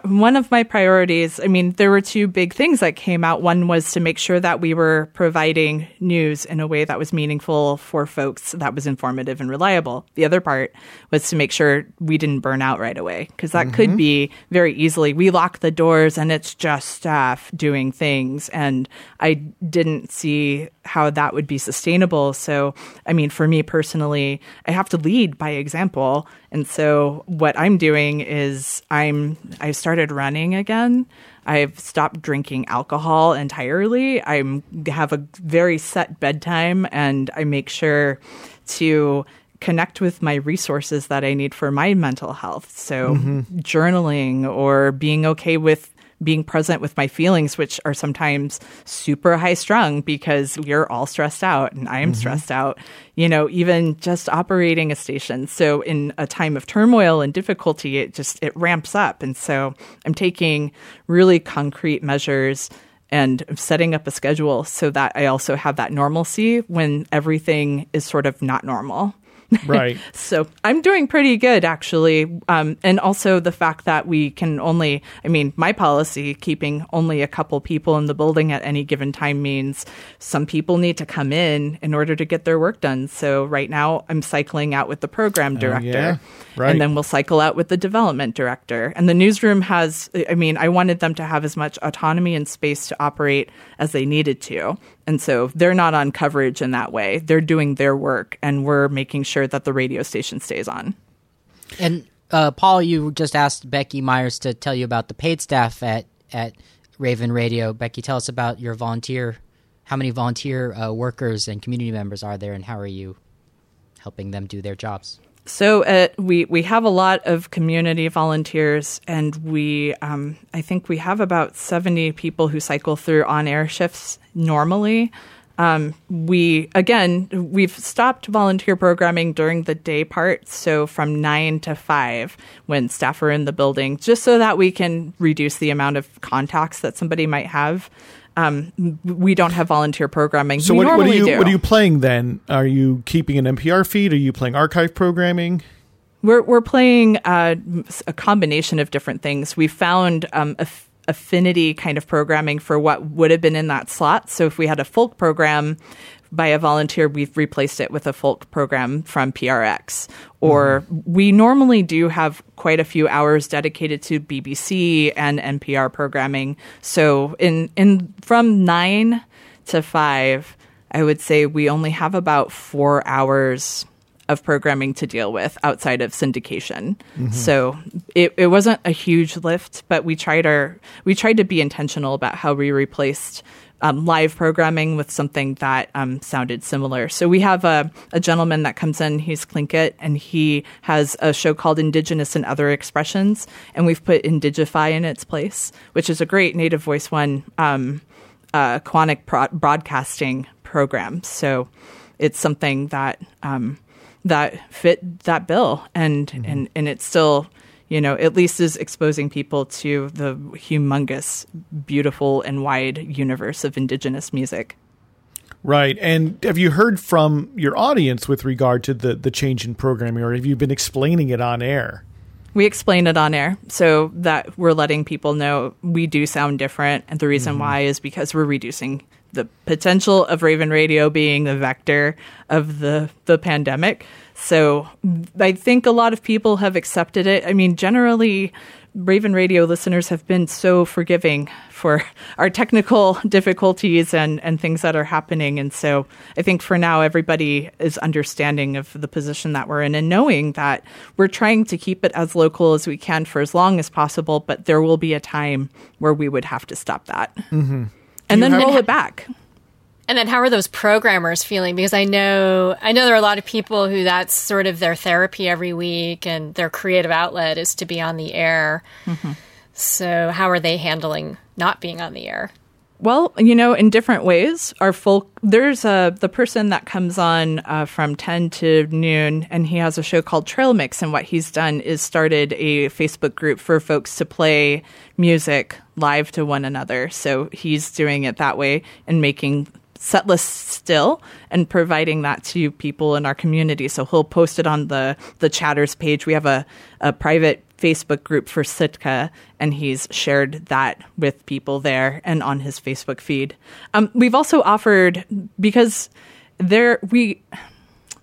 one of my priorities, I mean, there were two big things that came out. One was to make sure that we were providing news in a way that was meaningful for folks, that was informative and reliable. The other part was to make sure we didn't burn out right away, because that mm-hmm. could be very easily. We lock the doors and it's just staff doing things. And I didn't see how that would be sustainable. So, I mean, for me personally, I have to lead by example. And so what I'm doing is I'm I started running again. I've stopped drinking alcohol entirely. I have a very set bedtime and I make sure to connect with my resources that I need for my mental health. So, mm-hmm. journaling or being okay with being present with my feelings, which are sometimes super high strung because you're all stressed out and I am mm-hmm. stressed out, you know, even just operating a station. So in a time of turmoil and difficulty, it just, it ramps up. And so I'm taking really concrete measures and setting up a schedule so that I also have that normalcy when everything is sort of not normal. Right. so I'm doing pretty good, actually. Um, and also the fact that we can only, I mean, my policy, keeping only a couple people in the building at any given time means some people need to come in in order to get their work done. So right now I'm cycling out with the program director. Uh, yeah. Right. And then we'll cycle out with the development director. And the newsroom has, I mean, I wanted them to have as much autonomy and space to operate as they needed to. And so they're not on coverage in that way. They're doing their work, and we're making sure that the radio station stays on. And uh, Paul, you just asked Becky Myers to tell you about the paid staff at at Raven Radio. Becky, tell us about your volunteer. How many volunteer uh, workers and community members are there, and how are you helping them do their jobs? So uh, we we have a lot of community volunteers, and we um, I think we have about seventy people who cycle through on air shifts normally. Um, we again we've stopped volunteer programming during the day part, so from nine to five when staff are in the building, just so that we can reduce the amount of contacts that somebody might have um, we don't have volunteer programming. So what, what, are you do. what are you playing then? Are you keeping an NPR feed? Are you playing archive programming? We're we're playing uh, a combination of different things. We found um, affinity kind of programming for what would have been in that slot. So if we had a folk program, by a volunteer, we've replaced it with a folk program from PRX. Or mm-hmm. we normally do have quite a few hours dedicated to BBC and NPR programming. So in in from nine to five, I would say we only have about four hours of programming to deal with outside of syndication. Mm-hmm. So it, it wasn't a huge lift, but we tried our we tried to be intentional about how we replaced um, live programming with something that um, sounded similar. So we have a, a gentleman that comes in, he's Tlingit, and he has a show called Indigenous and Other Expressions, and we've put Indigefi in its place, which is a great Native Voice One um, uh, Koahnic pro- broadcasting program. So it's something that um, that fit that bill, and mm-hmm. and and it's still you know, at least is exposing people to the humongous, beautiful, and wide universe of indigenous music. Right. And have you heard from your audience with regard to the, the change in programming, or have you been explaining it on air? We explain it on air so that we're letting people know we do sound different. And the reason mm-hmm. why is because we're reducing the potential of Raven Radio being the vector of the, the pandemic. So I think a lot of people have accepted it. I mean, generally, Raven Radio listeners have been so forgiving for our technical difficulties and, and things that are happening. And so I think for now, everybody is understanding of the position that we're in and knowing that we're trying to keep it as local as we can for as long as possible, but there will be a time where we would have to stop that. Mm-hmm. And then roll it back. And then how are those programmers feeling? Because I know I know there are a lot of people who that's sort of their therapy every week and their creative outlet is to be on the air. Mm-hmm. So how are they handling not being on the air? Well, you know, in different ways. Our folk, there's a the person that comes on uh, from ten to noon, and he has a show called Trail Mix. And what he's done is started a Facebook group for folks to play music live to one another. So he's doing it that way and making set lists still and providing that to people in our community. So he'll post it on the the chatters page. We have a, a private Facebook group for Sitka, and he's shared that with people there and on his Facebook feed. Um, we've also offered because there we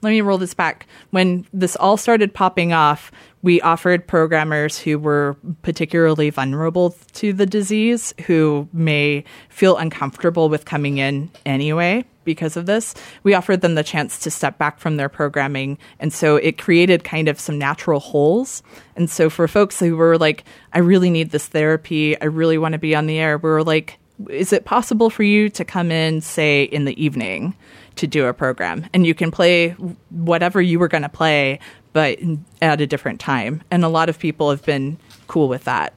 let me roll this back. When this all started popping off, we offered programmers who were particularly vulnerable to the disease, who may feel uncomfortable with coming in anyway because of this. We offered them the chance to step back from their programming. And so it created kind of some natural holes. And so for folks who were like, I really need this therapy, I really want to be on the air, we were like, is it possible for you to come in, say, in the evening to do a program? And you can play whatever you were going to play, but at a different time. And a lot of people have been cool with that.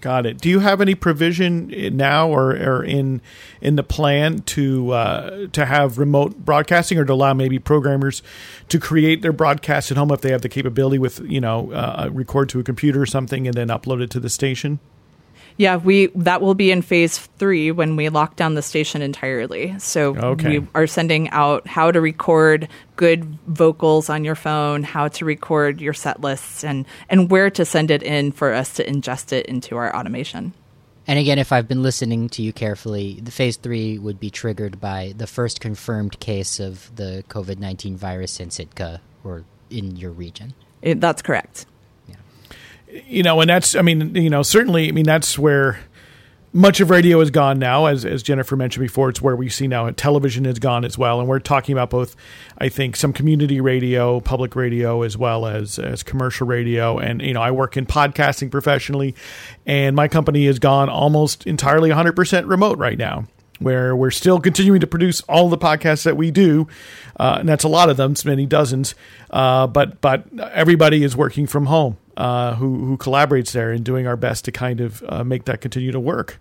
Got it. Do you have any provision now or, or in in the plan to uh, to have remote broadcasting or to allow maybe programmers to create their broadcast at home if they have the capability with you know uh, record to a computer or something and then upload it to the station? Yeah, we that will be in phase three when we lock down the station entirely. So okay. we are sending out how to record good vocals on your phone, how to record your set lists, and and where to send it in for us to ingest it into our automation. And again, if I've been listening to you carefully, the phase three would be triggered by the first confirmed case of the COVID nineteen virus in Sitka or in your region. It, that's correct you know, and that's, I mean, you know, certainly, I mean, that's where much of radio is gone now, as as Jennifer mentioned before. It's where we see now television is gone as well, and we're talking about both. I think some community radio, public radio, as well as as commercial radio, and you know I work in podcasting professionally, and my company has gone almost entirely 100 percent remote right now. Where we're still continuing to produce all the podcasts that we do, uh, and that's a lot of them, it's many dozens. Uh, but but everybody is working from home, uh, who who collaborates there and doing our best to kind of uh, make that continue to work.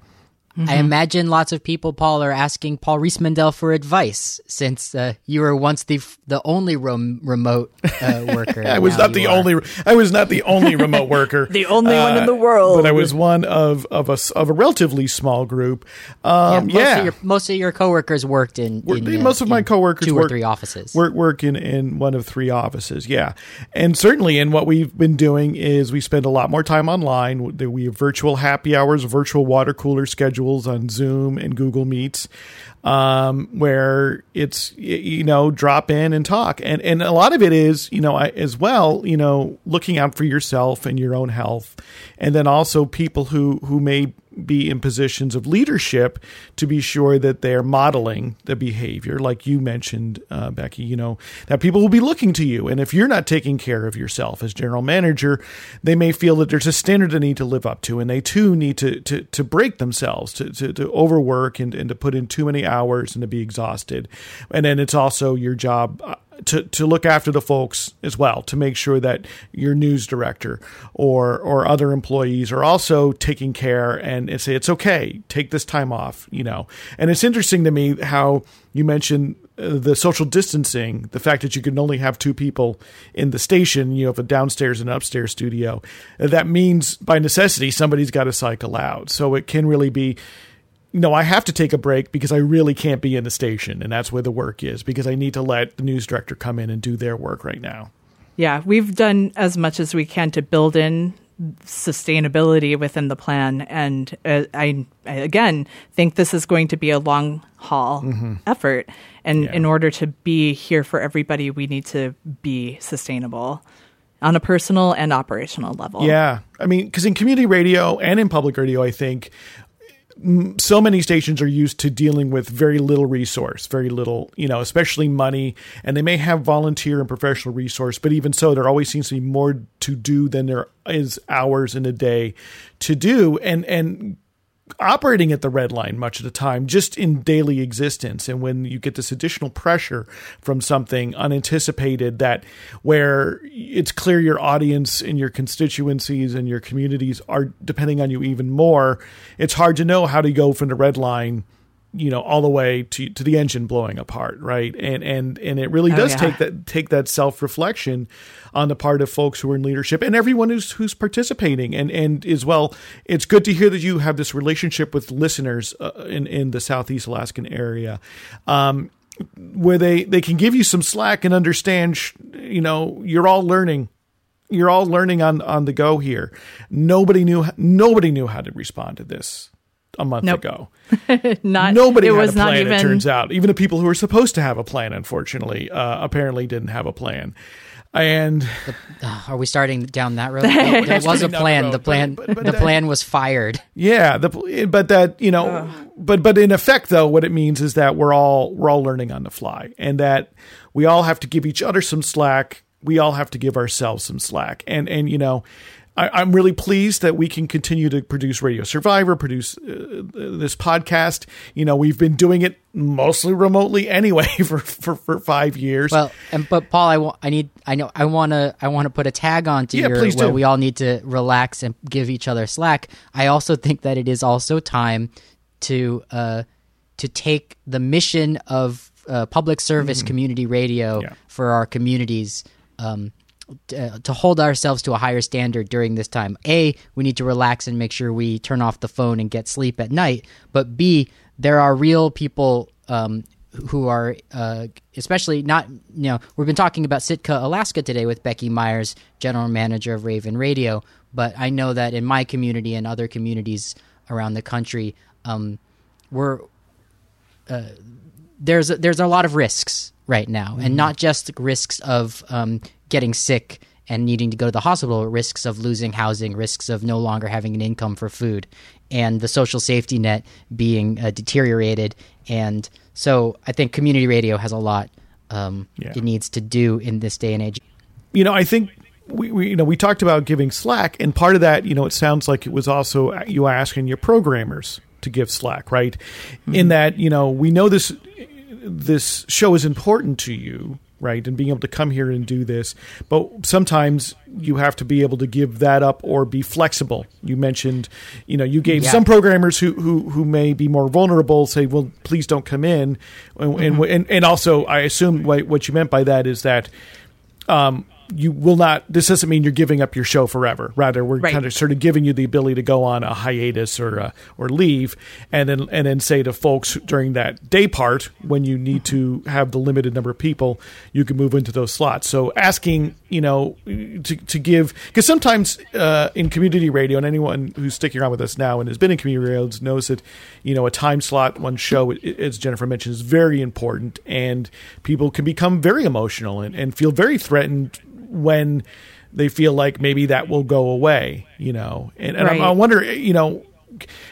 Mm-hmm. I imagine lots of people, Paul, are asking Paul Riismandel for advice since uh, you were once the the only rem- remote uh, worker. I was not the are. only. I was not the only remote worker. the only uh, one in the world. But I was one of of a of a relatively small group. Um, yeah, most, yeah. Of your, most of your coworkers worked in. in most of my coworkers two work, or three offices. Work work in in one of three offices. Yeah, and certainly, and what we've been doing is we spend a lot more time online. We have virtual happy hours, virtual water cooler schedule on Zoom and Google Meets, um, where it's you know drop in and talk, and and a lot of it is you know as well you know looking out for yourself and your own health, and then also people who who may be in positions of leadership to be sure that they're modeling the behavior, like you mentioned, uh, Becky. You know that people will be looking to you, and if you're not taking care of yourself as general manager, they may feel that there's a standard they need to live up to, and they too need to to, to break themselves, to, to, to overwork and, and to put in too many hours and to be exhausted. And then it's also your job uh, to to look after the folks as well to make sure that your news director or or other employees are also taking care and, and say it's okay take this time off you know. And it's interesting to me how you mentioned uh, the social distancing the fact that you can only have two people in the station you have a downstairs and upstairs studio that means by necessity somebody's got to cycle out. So it can really be no, I have to take a break because I really can't be in the station, and that's where the work is because I need to let the news director come in and do their work right now. Yeah, we've done as much as we can to build in sustainability within the plan, and uh, I, I, again think this is going to be a long haul mm-hmm. effort. And yeah. in order to be here for everybody, we need to be sustainable on a personal and operational level. Yeah. I mean, because in community radio and in public radio, I think so many stations are used to dealing with very little resource, very little, you know, especially money. And they may have volunteer and professional resource, but even so, there always seems to be more to do than there is hours in a day to do. And and operating at the red line much of the time just in daily existence. And when you get this additional pressure from something unanticipated that where it's clear your audience and your constituencies and your communities are depending on you even more it's hard to know how to go from the red line you know all the way to to the engine blowing apart right? And and and it really oh, does yeah. take that take that self reflection on the part of folks who are in leadership and everyone who's who's participating. And and as well it's good to hear that you have this relationship with listeners uh, in in the southeast alaskan area um, where they they can give you some slack and understand you know you're all learning. You're all learning on on the go here. Nobody knew nobody knew how to respond to this a month nope. ago. not nobody it had was a plan. Not even... It turns out, even the people who were supposed to have a plan, unfortunately, uh, apparently didn't have a plan. And the, uh, are we starting down that road? there was a plan. The, plan. But, but the that, plan was fired. Yeah, the, but that you know, uh. but but in effect, though, what it means is that we're all we're all learning on the fly, and that we all have to give each other some slack. We all have to give ourselves some slack, and and you know, I, am really pleased that we can continue to produce Radio Survivor, produce uh, this podcast. You know, we've been doing it mostly remotely anyway for, for, for five years. Well, and but Paul, I, want, I need, I know, I want to, I want to put a tag on to yeah, your where we all need to relax and give each other slack. I also think that it is also time to, uh, to take the mission of uh, public service mm-hmm. community radio yeah. for our communities. Um, uh, to hold ourselves to a higher standard during this time. A, we need to relax and make sure we turn off the phone and get sleep at night. But B, there are real people um, who are, uh, especially not, you know, we've been talking about Sitka, Alaska today with Becky Myers, general manager of Raven Radio. But I know that in my community and other communities around the country, um, we're uh, there's a, there's a lot of risks right now, mm-hmm. and not just risks of um, getting sick and needing to go to the hospital, risks of losing housing, risks of no longer having an income for food, and the social safety net being uh, deteriorated. And so I think community radio has a lot um, yeah. it needs to do in this day and age. You know, I think we, we, you know we talked about giving slack, and part of that, you know, it sounds like it was also you asking your programmers to give slack, right? Mm-hmm. In that, you know, we know this this show is important to you right? And being able to come here and do this. But sometimes you have to be able to give that up or be flexible. You mentioned, you know, you gave yeah. some programmers who, who who may be more vulnerable say, well, please don't come in. And mm-hmm. and, and, also, I assume what you meant by that is that um, you will not. This doesn't mean you're giving up your show forever. Rather, we're Right. kind of sort of giving you the ability to go on a hiatus or uh, or leave, and then and then say to folks during that day part when you need to have the limited number of people, you can move into those slots. So asking, you know, to to give because sometimes uh, in community radio, and anyone who's sticking around with us now and has been in community radio knows that, you know, a time slot, one show, as Jennifer mentioned, is very important, and people can become very emotional and, and feel very threatened when they feel like maybe that will go away, you know. And, and I, Right. I wonder, you know,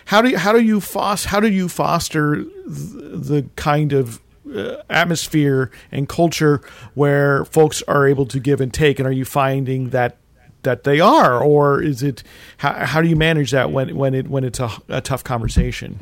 how do you, how do you foster how do you foster th- the kind of uh, atmosphere and culture where folks are able to give and take, and are you finding that that they are, or is it how, how do you manage that when when it when it's a, a tough conversation?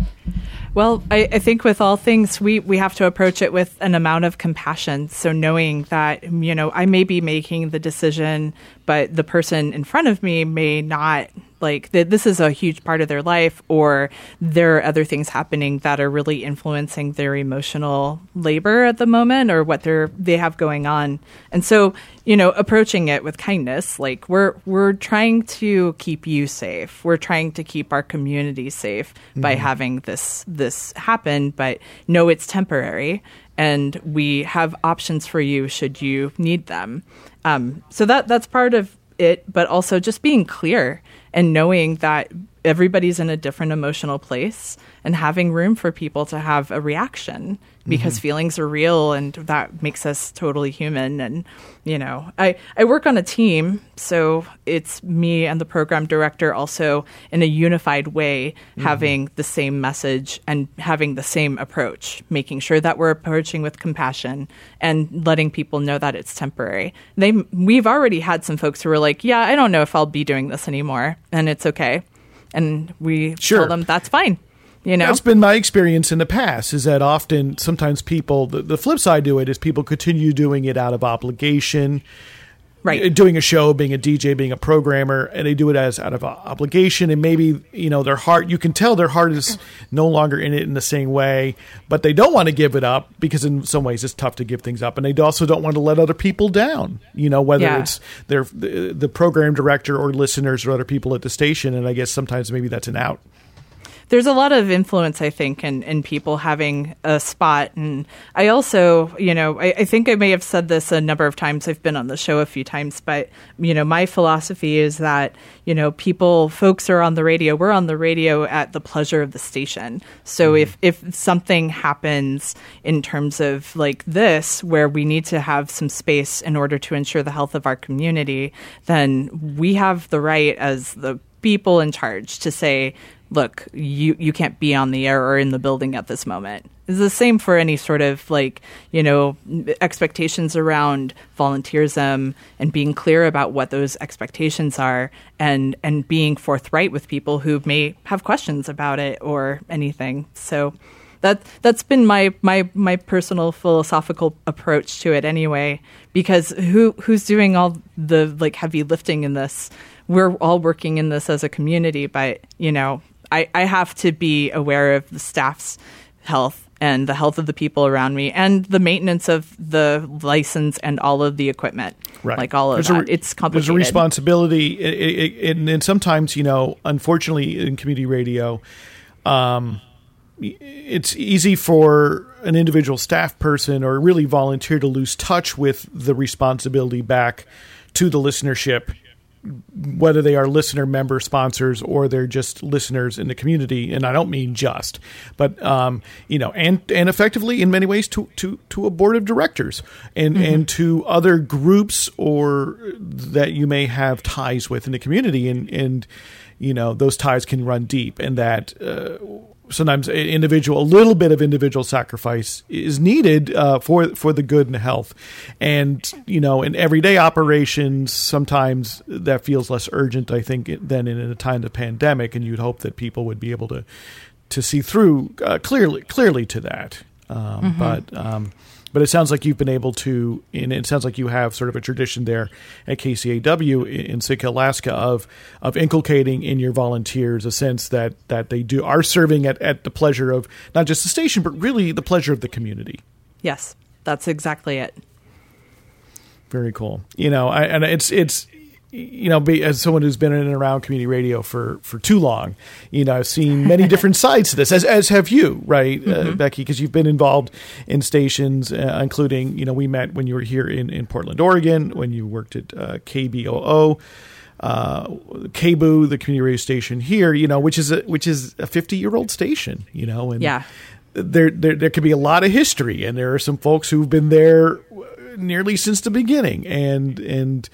Well, I, I think with all things, we, we have to approach it with an amount of compassion. So knowing that, you know, I may be making the decision, but the person in front of me may not like that this is a huge part of their life or there are other things happening that are really influencing their emotional labor at the moment or what they're they have going on. And so you know approaching it with kindness like we're we're trying to keep you safe. We're trying to keep our community safe by mm-hmm. having this this happen but know it's temporary and we have options for you should you need them. Um, so that that's part of it but also just being clear and knowing that everybody's in a different emotional place and having room for people to have a reaction because mm-hmm. feelings are real and that makes us totally human and you know i i work on a team so it's me and the program director also in a unified way mm-hmm. having the same message and having the same approach making sure that we're approaching with compassion and letting people know that it's temporary. They we've already had some folks who were like yeah i don't know if i'll be doing this anymore and it's okay. And we Sure. tell them that's fine you know That's been my experience in the past. Is that often sometimes people the, the flip side to it is people continue doing it out of obligation. Right. uh, doing a show, being a DJ, being a programmer, and they do it as out of obligation, and maybe you know their heart. You can tell their heart is no longer in it in the same way, but they don't want to give it up because in some ways it's tough to give things up, and they also don't want to let other people down. You know, whether Yeah. it's their the, the program director or listeners or other people at the station, and I guess sometimes maybe that's an out. There's a lot of influence, I think, in, in people having a spot. And I also, you know, I, I think I may have said this a number of times. I've been on the show a few times, but, you know, my philosophy is that, you know, people, folks are on the radio. We're on the radio at the pleasure of the station. So mm-hmm. if, if something happens in terms of like this, where we need to have some space in order to ensure the health of our community, then we have the right as the people in charge to say, look, you, you can't be on the air or in the building at this moment. It's the same for any sort of like, you know, expectations around volunteerism and being clear about what those expectations are and, and being forthright with people who may have questions about it or anything. So that that's been my, my my personal philosophical approach to it anyway because who who's doing all the like heavy lifting in this we're all working in this as a community but you know I, I have to be aware of the staff's health and the health of the people around me and the maintenance of the license and all of the equipment. Right. like all of There's that. re- it's complicated. There's a responsibility, i- i- i- and, and sometimes you know, unfortunately, in community radio, um, it's easy for an individual staff person or really volunteer to lose touch with the responsibility back to the listenership whether they are listener member sponsors or they're just listeners in the community and i don't mean just but um, you know and and effectively in many ways to to to a board of directors and and to other groups or that you may have ties with in the community. And and you know those ties can run deep and that uh, sometimes a- individual a little bit of individual sacrifice is needed uh, for for the good and health. And you know in everyday operations sometimes that feels less urgent i think than in a time of pandemic and you'd hope that people would be able to to see through uh, clearly clearly to that. Um, but um, but it sounds like you've been able to, and it sounds like you have sort of a tradition there at KCAW in Sitka, Alaska, of of inculcating in your volunteers a sense that that they do are serving at, at the pleasure of not just the station, but really the pleasure of the community. yes that's exactly it very cool. You know, I, and it's it's you know, be, as someone who's been in and around community radio for, for too long, you know, I've seen many different sides to this, as, as have you, right, uh, mm-hmm. uh, Becky, because you've been involved in stations, uh, including, you know, we met when you were here in, in Portland, Oregon, when you worked at uh, KBOO. Uh, KBOO, the community radio station here, you know, which is a which is a fifty year old station, you know, and yeah, there, there there could be a lot of history, and there are some folks who've been there nearly since the beginning, and and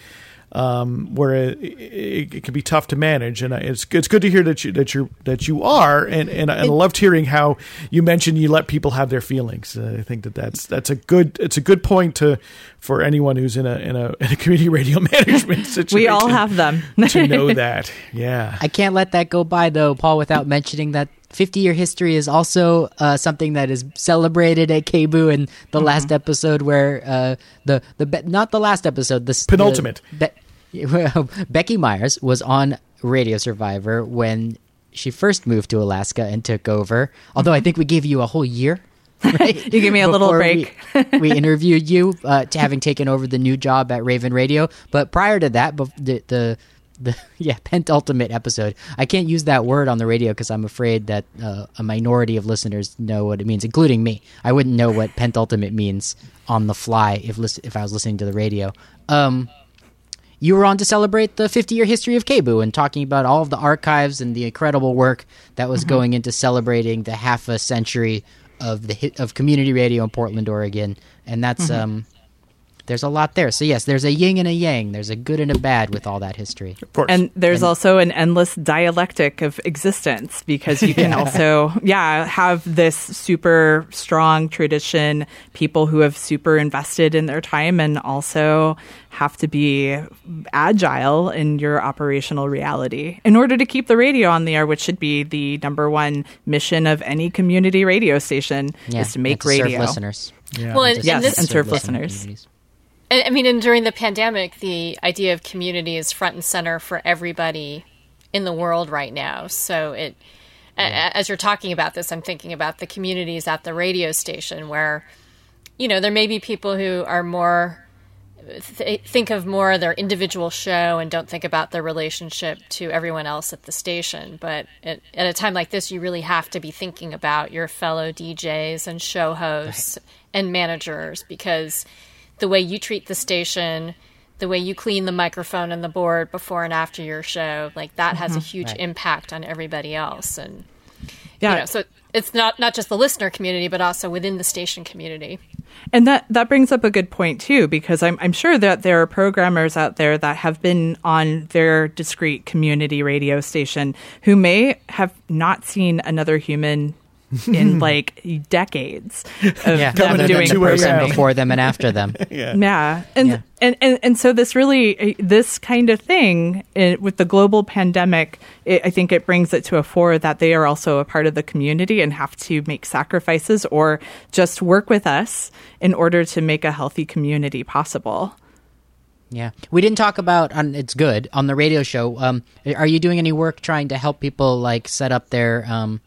um, where it, it, it, can be tough to manage. And it's it's good to hear that you that you that you are, and and, and I loved hearing how you mentioned you let people have their feelings. Uh, I think that that's that's a good it's a good point to for anyone who's in a in a, in a community radio management situation. we all have them to know that. Yeah, I can't let that go by though, Paul, without mentioning that 50 year history is also uh, something that is celebrated at KBOO in the mm-hmm. last episode where uh, the the not the last episode the penultimate the, Be- Becky Myers was on Radio Survivor when she first moved to Alaska and took over. Although I think we gave you a whole year. Right? you gave me a little break. we, we, interviewed you uh, to having taken over the new job at Raven Radio, but prior to that, the, the the yeah pentultimate episode. I can't use that word on the radio because I'm afraid that uh, a minority of listeners know what it means, including me. I wouldn't know what pentultimate means on the fly if listen, if I was listening to the radio. Um, you were on to celebrate the 50 year history of KBOO and talking about all of the archives and the incredible work that was mm-hmm. going into celebrating the half a century of the of community radio in Portland, Oregon, and that's mm-hmm. um there's a lot there. So yes, there's a yin and a yang. There's a good and a bad with all that history. Of course. And there's and, also an endless dialectic of existence because you can yeah. also yeah, have this super strong tradition, people who have super invested in their time and also have to be agile in your operational reality in order to keep the radio on the air, which should be the number one mission of any community radio station yeah, is to make to radio. listeners. Yeah. Well, and, yes, and, this, and serve listeners. I mean, and during the pandemic, the idea of community is front and center for everybody in the world right now. So it, yeah. as you're talking about this, I'm thinking about the communities at the radio station where, you know, there may be people who are more th- think of more their individual show and don't think about their relationship to everyone else at the station. But at, at a time like this, you really have to be thinking about your fellow DJs and show hosts right. and managers because the way you treat the station, the way you clean the microphone and the board before and after your show, like that mm-hmm. has a mm-hmm. huge right. impact on everybody else. And yeah, you know, so it's not not just the listener community, but also within the station community. And that that brings up a good point too, because I'm I'm sure that there are programmers out there that have been on their discrete community radio station who may have not seen another human in like decades of yeah. them doing the person before them and after them. yeah. yeah. And, yeah. And, and and so this really this kind of thing it, with the global pandemic, it, I think it brings it to a fore that they are also a part of the community and have to make sacrifices or just work with us in order to make a healthy community possible. Yeah, we didn't talk about on it's good on the radio show. Um, are you doing any work trying to help people like set up their um,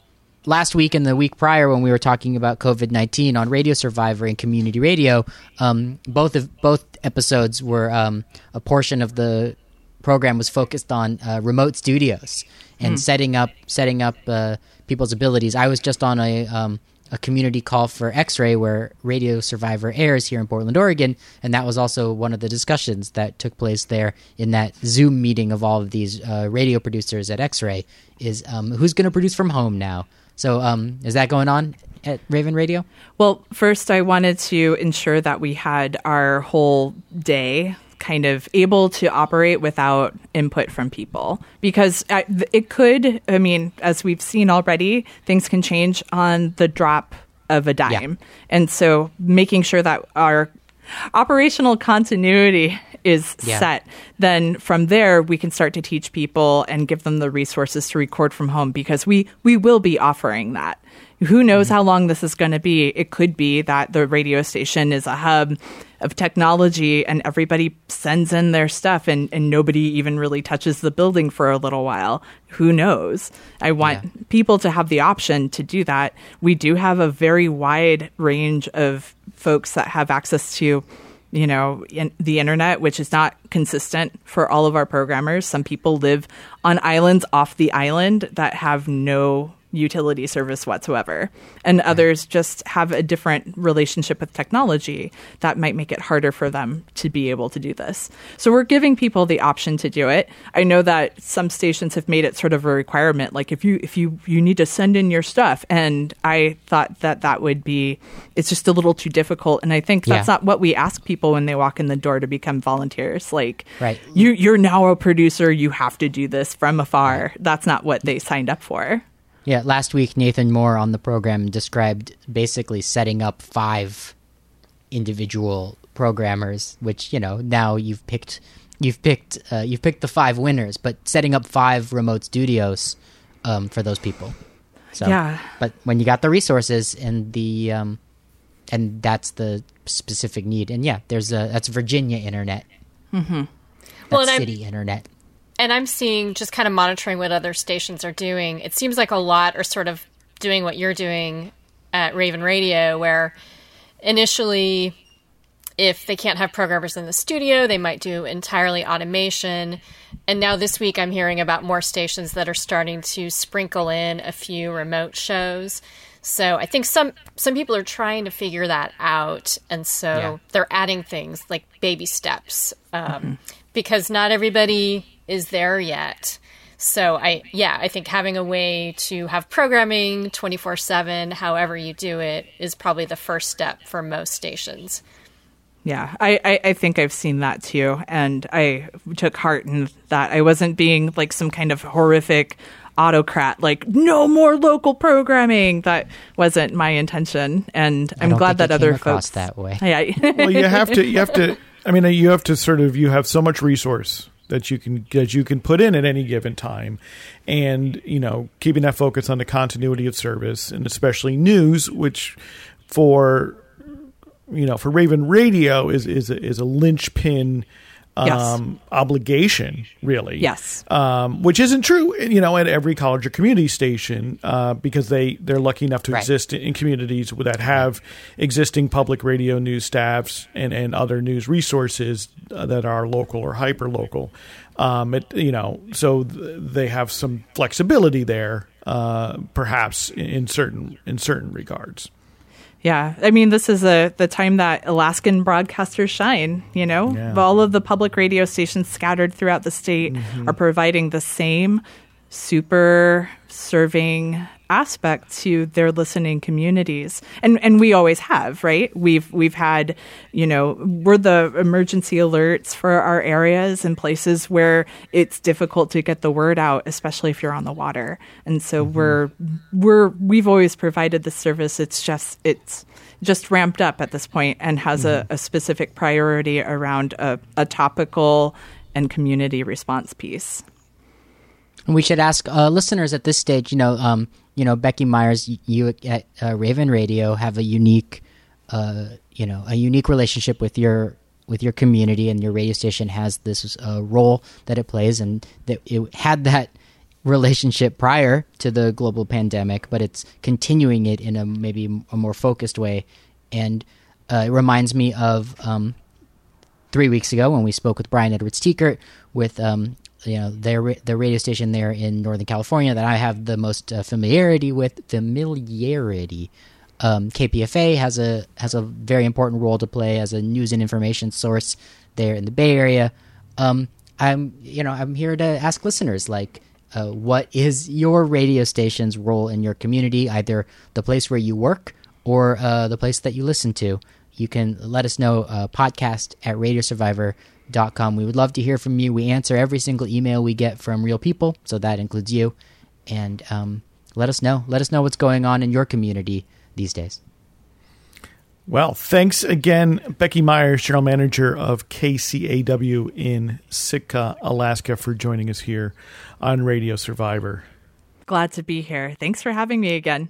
last week and the week prior when we were talking about COVID nineteen on Radio Survivor and Community Radio, um, both of both episodes were um, a portion of the program was focused on uh, remote studios and mm. setting up setting up uh, people's abilities. I was just on a um, a community call for X-Ray where Radio Survivor airs here in Portland, Oregon, and that was also one of the discussions that took place there in that Zoom meeting of all of these uh, radio producers at X-Ray. Is um, who's going to produce from home now? So, um, is that going on at Raven Radio? Well, first, I wanted to ensure that we had our whole day kind of able to operate without input from people because it could, I mean, as we've seen already, things can change on the drop of a dime. Yeah. And so making sure that our operational continuity is yeah. set, then from there we can start to teach people and give them the resources to record from home because we we will be offering that. Who knows mm-hmm. how long this is going to be? It could be that the radio station is a hub of technology and everybody sends in their stuff and, and nobody even really touches the building for a little while. Who knows? I want yeah. people to have the option to do that. We do have a very wide range of folks that have access to you know, in the internet, which is not consistent for all of our programmers. Some people live on islands off the island that have no utility service whatsoever. And right. others just have a different relationship with technology that might make it harder for them to be able to do this. So we're giving people the option to do it. I know that some stations have made it sort of a requirement like if you if you you need to send in your stuff and I thought that that would be it's just a little too difficult and I think that's yeah. not what we ask people when they walk in the door to become volunteers like right. you you're now a producer you have to do this from afar. That's not what they signed up for. Yeah, last week Nathan Moore on the program described basically setting up five individual programmers, which you know now you've picked you've picked uh, you've picked the five winners, but setting up five remote studios um, for those people. So, yeah. But when you got the resources and the um, and that's the specific need, and yeah, there's a that's Virginia internet. Mm-hmm. Well, city I'm, internet and I'm seeing just kind of monitoring what other stations are doing. It seems like a lot are sort of doing what you're doing at Raven Radio, where initially, if they can't have programmers in the studio, they might do entirely automation. And now this week, I'm hearing about more stations that are starting to sprinkle in a few remote shows. So I think some some people are trying to figure that out, and so yeah. they're adding things like baby steps, um, mm-hmm. because not everybody is there yet. So I yeah, I think having a way to have programming 24/7 however you do it is probably the first step for most stations. Yeah, I, I, I, think I've seen that too. And I took heart in that I wasn't being like some kind of horrific autocrat, like, no more local programming. That wasn't my intention. And I'm glad that other folks. that way. Yeah. well, you have to, you have to, I mean, you have to sort of, you have so much resource that you can that you can put in at any given time, and you know keeping that focus on the continuity of service and especially news, which for you know for Raven Radio is is a, is a linchpin um, yes. obligation, really. Yes. Um, which isn't true, you know, at every college or community station uh, because they they're lucky enough to right. exist in communities that have existing public radio news staffs and and other news resources uh, that are local or hyper local. Um, it, you know, so th- they have some flexibility there, uh, perhaps in certain in certain regards. Yeah, I mean, this is a the time that Alaskan broadcasters shine. You know, yeah. all of the public radio stations scattered throughout the state mm-hmm. are providing the same super serving aspect to their listening communities. And and we always have right? We've we've had you know we're the emergency alerts for our areas and places where it's difficult to get the word out especially if you're on the water. And so mm-hmm. we're we're we've always provided the service. It's just it's just ramped up at this point and has mm-hmm. a, a, specific priority around a, a topical and community response piece. We should ask uh, listeners at this stage, you know, um, you know, Becky Myers, you at uh, Raven Radio have a unique, uh, you know, a unique relationship with your with your community, and your radio station has this uh, role that it plays, and that it had that relationship prior to the global pandemic, but it's continuing it in a maybe a more focused way, and uh, it reminds me of um, three weeks ago when we spoke with Brian Edwards Tiekert with um, you know their the radio station there in Northern California that I have the most uh, familiarity with. Familiarity. Um, KPFA has a has a very important role to play as a news and information source there in the Bay Area. Um, I'm you know I'm here to ask listeners like. Uh, what is your radio station's role in your community? Either the place where you work or uh, the place that you listen to. You can let us know. Uh, podcast at Radio Survivor com. We would love to hear from you. We answer every single email we get from real people, so that includes you. And um, let us know. Let us know what's going on in your community these days. Well, thanks again, Becky Myers, General Manager of KCAW in Sitka, Alaska, for joining us here on Radio Survivor. Glad to be here. Thanks for having me again.